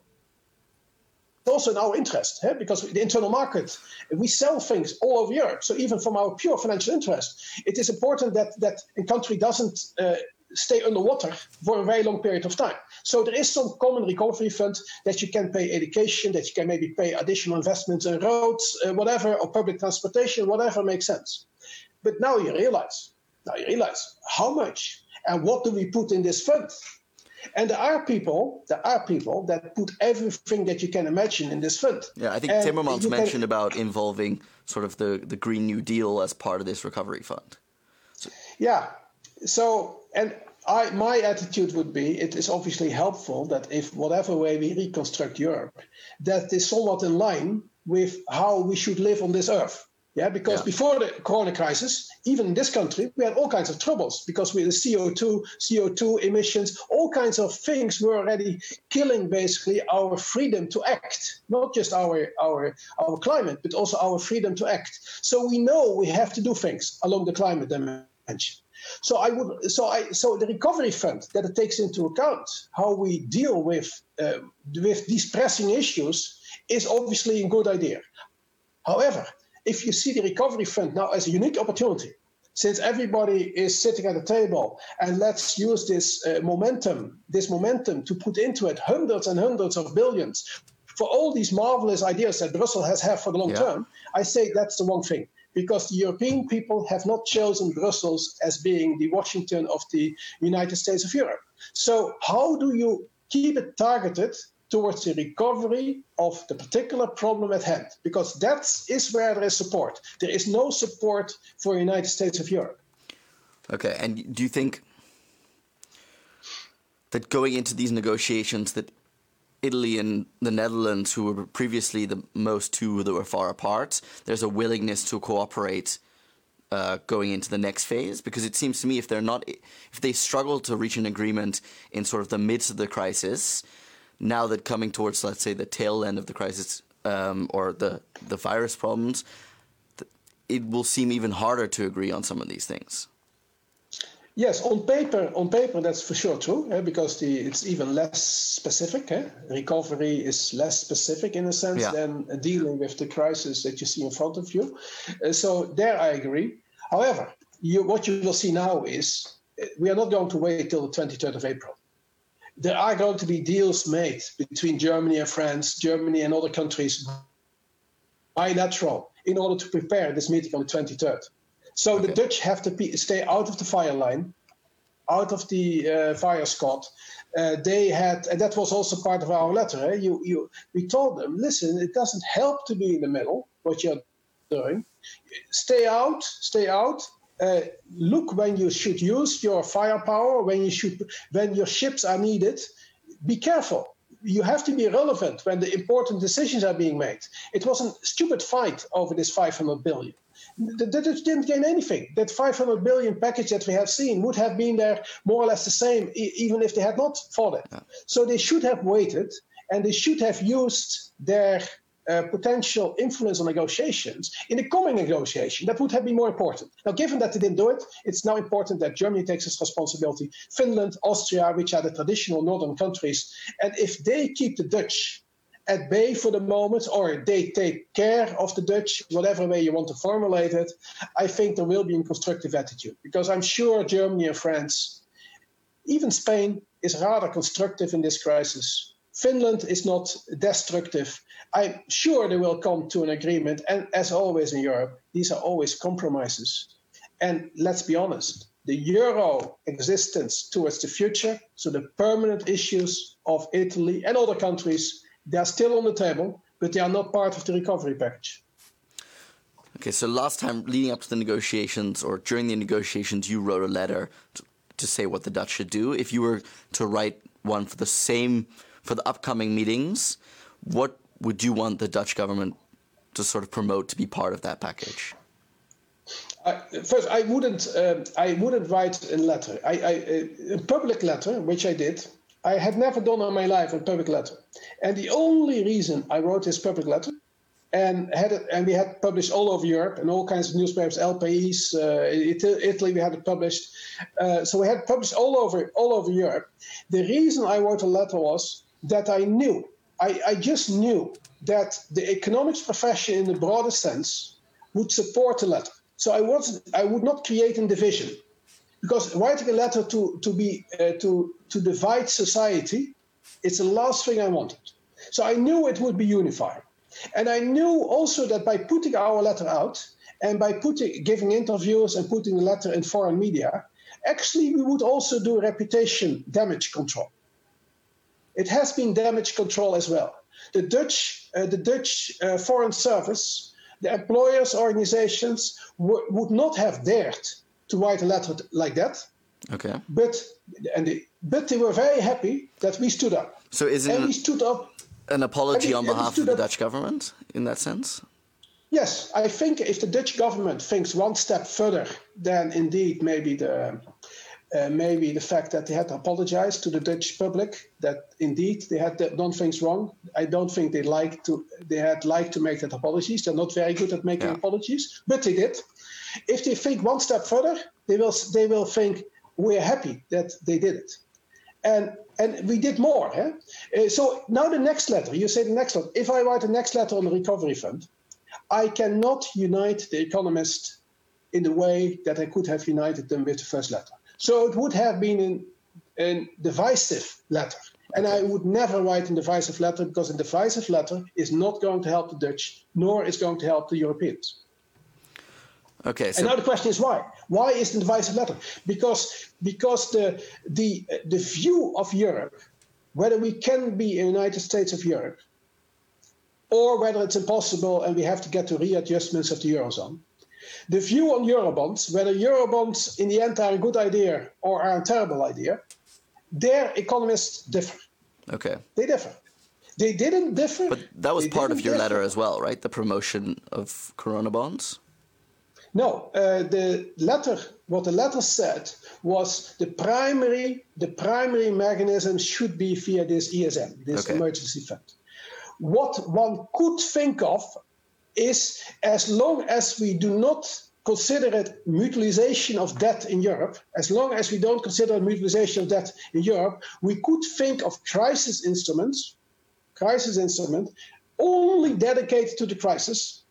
[SPEAKER 2] also in our interest, yeah? because the internal market, we sell things all over Europe. So even from our pure financial interest, it is important that that a country doesn't uh, stay underwater for a very long period of time. So there is some common recovery fund that you can pay education, that you can maybe pay additional investments in roads, uh, whatever, or public transportation, whatever makes sense. But now you realize, now you realize how much and what do we put in this fund? And there are people, there are people that put everything that you can imagine in this fund.
[SPEAKER 1] Yeah, I think and Timmermans mentioned can, about involving sort of the, the Green New Deal as part of this recovery fund.
[SPEAKER 2] So. Yeah. So, and I, my attitude would be it is obviously helpful that if whatever way we reconstruct Europe, that is somewhat in line with how we should live on this earth. Yeah, because yeah. before the corona crisis, even in this country, we had all kinds of troubles because with the CO2, CO2 emissions, all kinds of things were already killing basically our freedom to act, not just our our our climate, but also our freedom to act. So we know we have to do things along the climate dimension. So I would so I so the recovery fund that it takes into account how we deal with uh, with these pressing issues is obviously a good idea. However, if you see the recovery fund now as a unique opportunity, since everybody is sitting at the table and let's use this uh, momentum, this momentum to put into it hundreds and hundreds of billions for all these marvelous ideas that Brussels has had for the long yeah. term, I say that's the wrong thing because the European people have not chosen Brussels as being the Washington of the United States of Europe. So, how do you keep it targeted towards the recovery of the particular problem at hand, because that is where there is support. There is no support for United States of Europe.
[SPEAKER 1] Okay, and do you think that going into these negotiations that Italy and the Netherlands, who were previously the most two that were far apart, there's a willingness to cooperate uh, going into the next phase? Because it seems to me if they're not, if they struggle to reach an agreement in sort of the midst of the crisis, now that coming towards, let's say, the tail end of the crisis um, or the the virus problems, it will seem even harder to agree on some of these things.
[SPEAKER 2] Yes, on paper, on paper that's for sure true, eh, because the it's even less specific. Eh? Recovery is less specific in a sense yeah. than dealing with the crisis that you see in front of you. Uh, so there, I agree. However, you, what you will see now is eh, we are not going to wait till the 23rd of April there are going to be deals made between Germany and France, Germany and other countries bilateral in order to prepare this meeting on the 23rd. So okay. the Dutch have to be, stay out of the fire line, out of the uh, fire squad. Uh, they had, and that was also part of our letter. Eh? You, you, we told them, listen, it doesn't help to be in the middle. What you're doing, stay out, stay out. Uh, look when you should use your firepower, when you should, when your ships are needed. Be careful. You have to be relevant when the important decisions are being made. It was a stupid fight over this 500 billion. The Dutch didn't gain anything. That 500 billion package that we have seen would have been there more or less the same, e- even if they had not fought it. Yeah. So they should have waited and they should have used their uh, potential influence on negotiations in the coming negotiation. That would have been more important. Now, given that they didn't do it, it's now important that Germany takes its responsibility, Finland, Austria, which are the traditional northern countries, and if they keep the Dutch at bay for the moment, or they take care of the Dutch, whatever way you want to formulate it, I think there will be a constructive attitude. Because I'm sure Germany and France, even Spain, is rather constructive in this crisis. Finland is not destructive. I'm sure they will come to an agreement. And as always in Europe, these are always compromises. And let's be honest, the euro existence towards the future, so the permanent issues of Italy and other countries, they are still on the table, but they are not part of the recovery package.
[SPEAKER 1] Okay, so last time leading up to the negotiations or during the negotiations, you wrote a letter to, to say what the Dutch should do. If you were to write one for the same for the upcoming meetings, what would you want the Dutch government to sort of promote to be part of that package?
[SPEAKER 2] Uh, first, I wouldn't. Uh, I wouldn't write a letter. I, I, a public letter, which I did. I had never done in my life a public letter, and the only reason I wrote this public letter, and had it, and we had published all over Europe and all kinds of newspapers, El País, uh, Italy, we had it published. Uh, so we had published all over all over Europe. The reason I wrote a letter was that I knew I, I just knew that the economics profession, in the broader sense, would support the letter. So I was I would not create a division because writing a letter to to be uh, to to divide society, it's the last thing I wanted. So I knew it would be unifying, and I knew also that by putting our letter out and by putting giving interviews and putting the letter in foreign media, actually we would also do reputation damage control. It has been damage control as well. The Dutch, uh, the Dutch uh, Foreign Service, the employers' organizations would not have dared to write a letter like that.
[SPEAKER 1] Okay.
[SPEAKER 2] But and they, but they were very happy that we stood up.
[SPEAKER 1] So is it
[SPEAKER 2] and
[SPEAKER 1] an,
[SPEAKER 2] we stood up.
[SPEAKER 1] an apology
[SPEAKER 2] we-
[SPEAKER 1] on behalf of the
[SPEAKER 2] up-
[SPEAKER 1] Dutch government in that sense?
[SPEAKER 2] Yes, I think if the Dutch government thinks one step further then indeed maybe the uh, maybe the fact that they had to apologize to the Dutch public that indeed they had done things wrong. I don't think they like to they had liked to make that apologies. They're not very good at making
[SPEAKER 1] Yeah.
[SPEAKER 2] apologies, but they did. If they think one step further, they will they will think we're happy that they did it, and and we did more. Huh? Uh, so now the next letter. You say the next letter. If I write the next letter on the recovery fund, I cannot unite the economists in the way that I could have united them with the first letter. So it would have been an, a divisive letter. And I would never write a divisive letter because a divisive letter is not going to help the Dutch, nor is going to help the Europeans.
[SPEAKER 1] Okay, so
[SPEAKER 2] And now the question is why? Why is the divisive letter? Because because the the the view of Europe, whether we can be a United States of Europe, or whether it's impossible and we have to get to readjustments of the eurozone, the view on eurobonds, whether eurobonds in the end are a good idea or are a terrible idea, their economists differ.
[SPEAKER 1] okay.
[SPEAKER 2] They differ. They didn't differ.
[SPEAKER 1] But that was part of your
[SPEAKER 2] differ.
[SPEAKER 1] letter as well, right? The promotion of Corona bonds.
[SPEAKER 2] No, uh, the letter. What the letter said was the primary the primary mechanism should be via this ESM, this
[SPEAKER 1] Okay.
[SPEAKER 2] emergency fund. What one could think of is as long as we do not consider it mutualization of debt in Europe, as long as we don't consider mutualization of debt in Europe, we could think of crisis instruments, crisis instrument, only dedicated to the crisis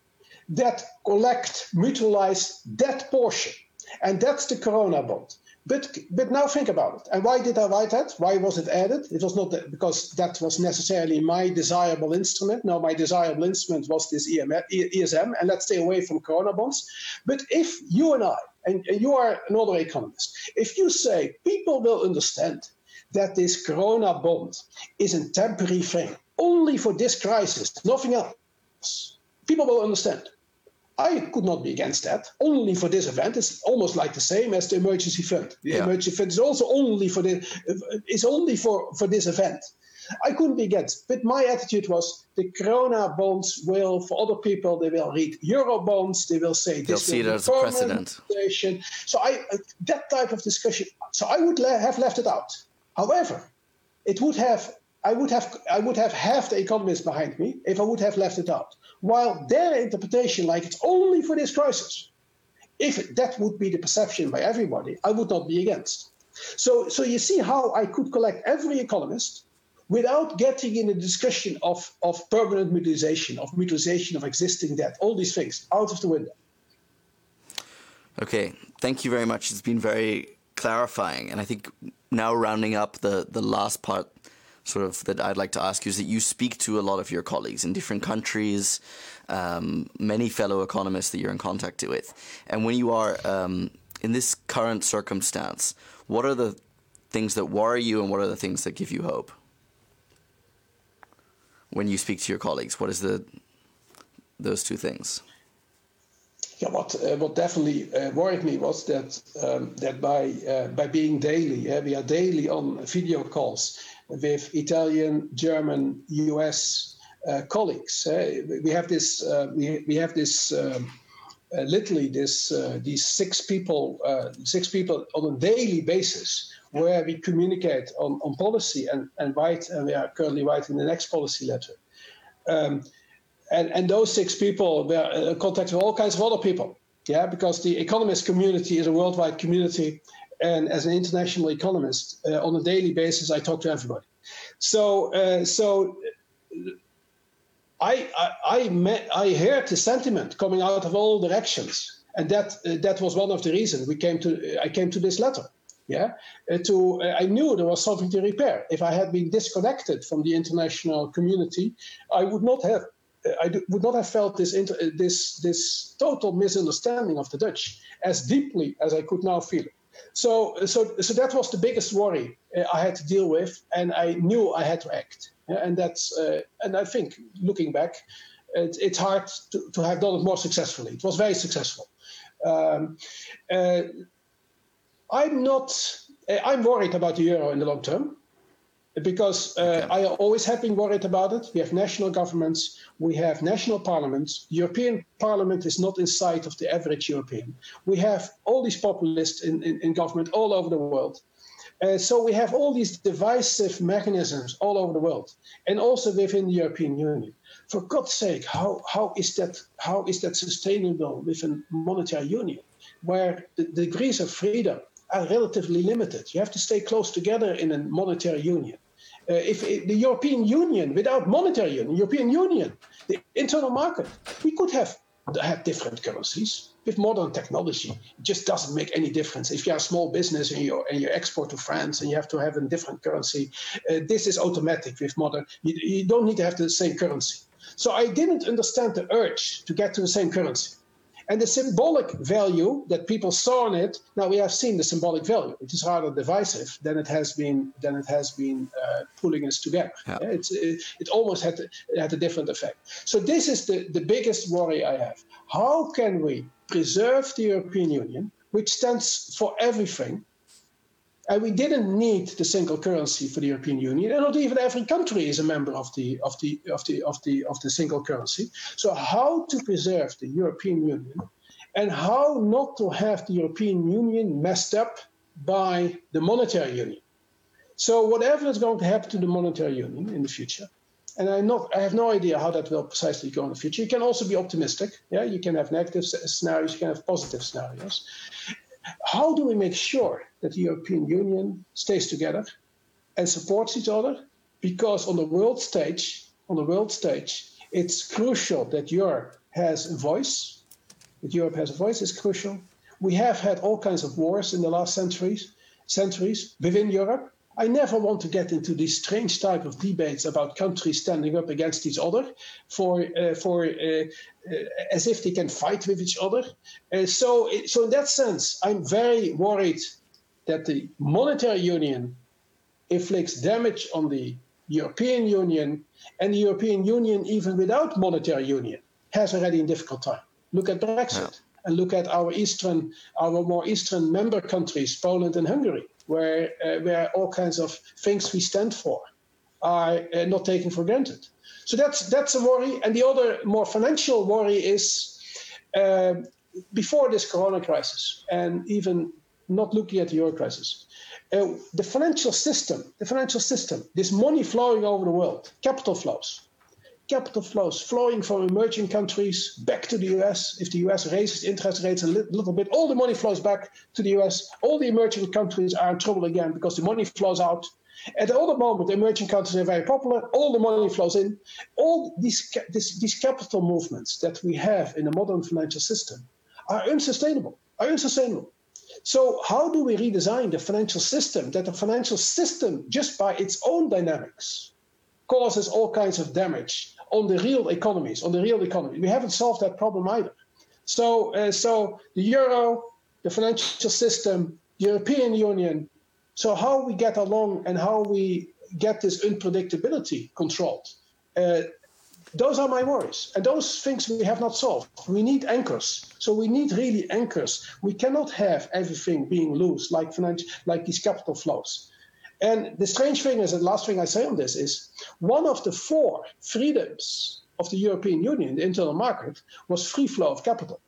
[SPEAKER 2] that collect, mutualize that portion. And that's the Corona bond. But, but now think about it. And why did I write that? Why was it added? It was not that, because that was necessarily my desirable instrument. No, my desirable instrument was this ESM, and let's stay away from Corona bonds. But if you and I, and, and you are another economist, if you say people will understand that this Corona bond is a temporary thing, only for this crisis, nothing else, people will understand. I could not be against that. Only for this event, it's almost like the same as the emergency fund. The
[SPEAKER 1] Yeah.
[SPEAKER 2] emergency fund is also only for the is only for for this event. I couldn't be against. But my attitude was the Corona bonds will, for other people, they will read Euro bonds. They will say
[SPEAKER 1] They'll
[SPEAKER 2] this
[SPEAKER 1] see
[SPEAKER 2] will
[SPEAKER 1] it
[SPEAKER 2] be
[SPEAKER 1] as
[SPEAKER 2] permanent
[SPEAKER 1] precedent.
[SPEAKER 2] So I that type of discussion. So I would have left it out. However, it would have I would have I would have half the economists behind me if I would have left it out. While their interpretation, like it's only for this crisis, if that would be the perception by everybody, I would not be against. So so you see how I could collect every economist without getting in a discussion of, of permanent mutualization, of mutualization of existing debt, all these things out of the window.
[SPEAKER 1] Okay, thank you very much. It's been very clarifying, and I think now rounding up the the last part, sort of that I'd like to ask you is that you speak to a lot of your colleagues in different countries, um, many fellow economists that you're in contact with, and when you are um, in this current circumstance, what are the things that worry you, and what are the things that give you hope? When you speak to your colleagues, what is the those two things?
[SPEAKER 2] Yeah, what uh, what definitely uh, worried me was that um, that by uh, by being daily, we are daily on video calls with Italian, German, U.S. Uh, colleagues. Uh, we have this uh, we, we have this um, uh, literally this uh, these six people six people on a daily basis where we communicate on, on policy and and write and we are currently writing the next policy letter. Um, and, and those six people were in contact with all kinds of other people. Yeah, because the economist community is a worldwide community, and as an international economist, uh, on a daily basis, I talk to everybody. So, uh, so I I I, met, I heard the sentiment coming out of all directions, and that uh, that was one of the reasons we came to. I came to this letter. Yeah, uh, to uh, I knew there was something to repair. If I had been disconnected from the international community, I would not have. Uh, I would not have felt this inter, this this total misunderstanding of the Dutch as deeply as I could now feel it. So, so, so that was the biggest worry uh, I had to deal with, and I knew I had to act. And that's, uh, and I think looking back, it, it's hard to, to have done it more successfully. It was very successful. Um, uh, I'm not. Uh, I'm worried about the euro in the long term because uh, okay. I always have been worried about it. We have national governments, we have national parliaments. European Parliament is not in sight of the average European. We have all these populists in, in, in government all over the world. Uh, so we have all these divisive mechanisms all over the world, and also within the European Union. For God's sake, how, how is that how is that sustainable with a monetary union, where the degrees of freedom are relatively limited. You have to stay close together in a monetary union. Uh, if, the European Union, without monetary union, European Union, the internal market, we could have had different currencies with modern technology. It just doesn't make any difference. If you're a small business and you and you export to France and you have to have a different currency, uh, this is automatic with modern. You, you don't need to have the same currency. So I didn't understand the urge to get to the same currency. And the symbolic value that people saw in it, now we have seen the symbolic value. It is rather divisive than it has been than it has been uh, pulling us together. Yeah. It's, it, it, almost had, had a different effect. So this is the, the biggest worry I have. How can we preserve the European Union, which stands for everything, and we didn't need the single currency for the European Union, and not even every country is a member of the of the of the of the of the single currency. So how to preserve the European Union, and how not to have the European Union messed up by the monetary union. So whatever is going to happen to the monetary union in the future, and I not I have no idea how that will precisely go in the future. You can also be optimistic. Yeah, you can have negative scenarios, you can have positive scenarios. How do we make sure that the European Union stays together and supports each other? Because on the world stage, on the world stage, it's crucial that Europe has a voice. That Europe has a voice is crucial. We have had all kinds of wars in the last centuries, centuries within Europe. I never want to get into these strange type of debates about countries standing up against each other for uh, for uh, uh, as if they can fight with each other. Uh, so, so in that sense, I'm very worried that the monetary union inflicts damage on the European Union, and the European Union, even without monetary union, has already a difficult time. Look at Brexit. Yeah. And look at our eastern, our more eastern member countries, Poland and Hungary, where uh, where all kinds of things we stand for are uh, not taken for granted. So that's that's a worry. And the other more financial worry is uh, before this Corona crisis, and even not looking at the euro crisis, uh, the financial system, the financial system, this money flowing over the world, capital flows, capital flows flowing from emerging countries back to the US. If the US raises interest rates a little bit, all the money flows back to the US. All the emerging countries are in trouble again because the money flows out at the other moment, emerging countries are very popular. All the money flows in. All these, this, these capital movements that we have in the modern financial system are unsustainable. Are unsustainable. So, how do we redesign the financial system that the financial system, just by its own dynamics, causes all kinds of damage on the real economies, on the real economy? We haven't solved that problem either. So, uh, so the euro, the financial system, European Union, so how we get along and how we get this unpredictability controlled, uh, those are my worries. And those things we have not solved. We need anchors. So we need really anchors. We cannot have everything being loose like financial, like these capital flows. And the strange thing is, the last thing I say on this is, one of the four freedoms of the European Union, the internal market, was free flow of capital.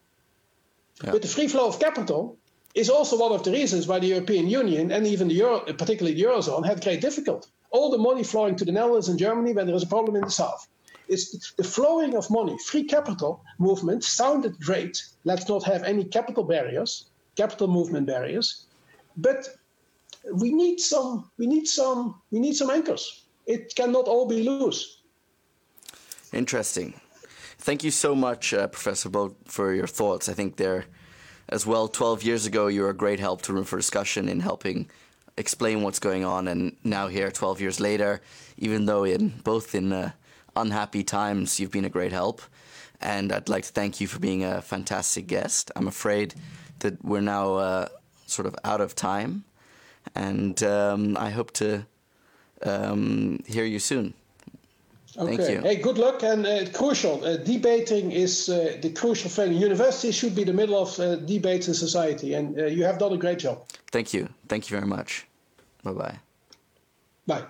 [SPEAKER 2] Yeah. But the free flow of capital is also one of the reasons why the European Union and even the Euro, particularly the Eurozone, had great difficulty. All the money flowing to the Netherlands and Germany when there is a problem in the south. It's the flowing of money, free capital movement sounded great. Let's not have any capital barriers, capital movement barriers, but we need some, we need some, we need some anchors. It cannot all be loose.
[SPEAKER 1] Interesting. Thank you so much, uh, Professor Boot, for your thoughts. I think they're as well. Twelve years ago, you were a great help to Room for Discussion in helping explain what's going on, and now here, twelve years later, even though in both in uh, unhappy times, you've been a great help. And I'd like to thank you for being a fantastic guest. I'm afraid that we're now uh, sort of out of time, and um, I hope to um, hear you soon.
[SPEAKER 2] Okay. Thank you. Hey, good luck and uh, crucial. Uh, debating is uh, the crucial thing. University should be the middle of uh, debates in society, and uh, you have done a great job.
[SPEAKER 1] Thank you. Thank you very much. Bye-bye.
[SPEAKER 2] Bye.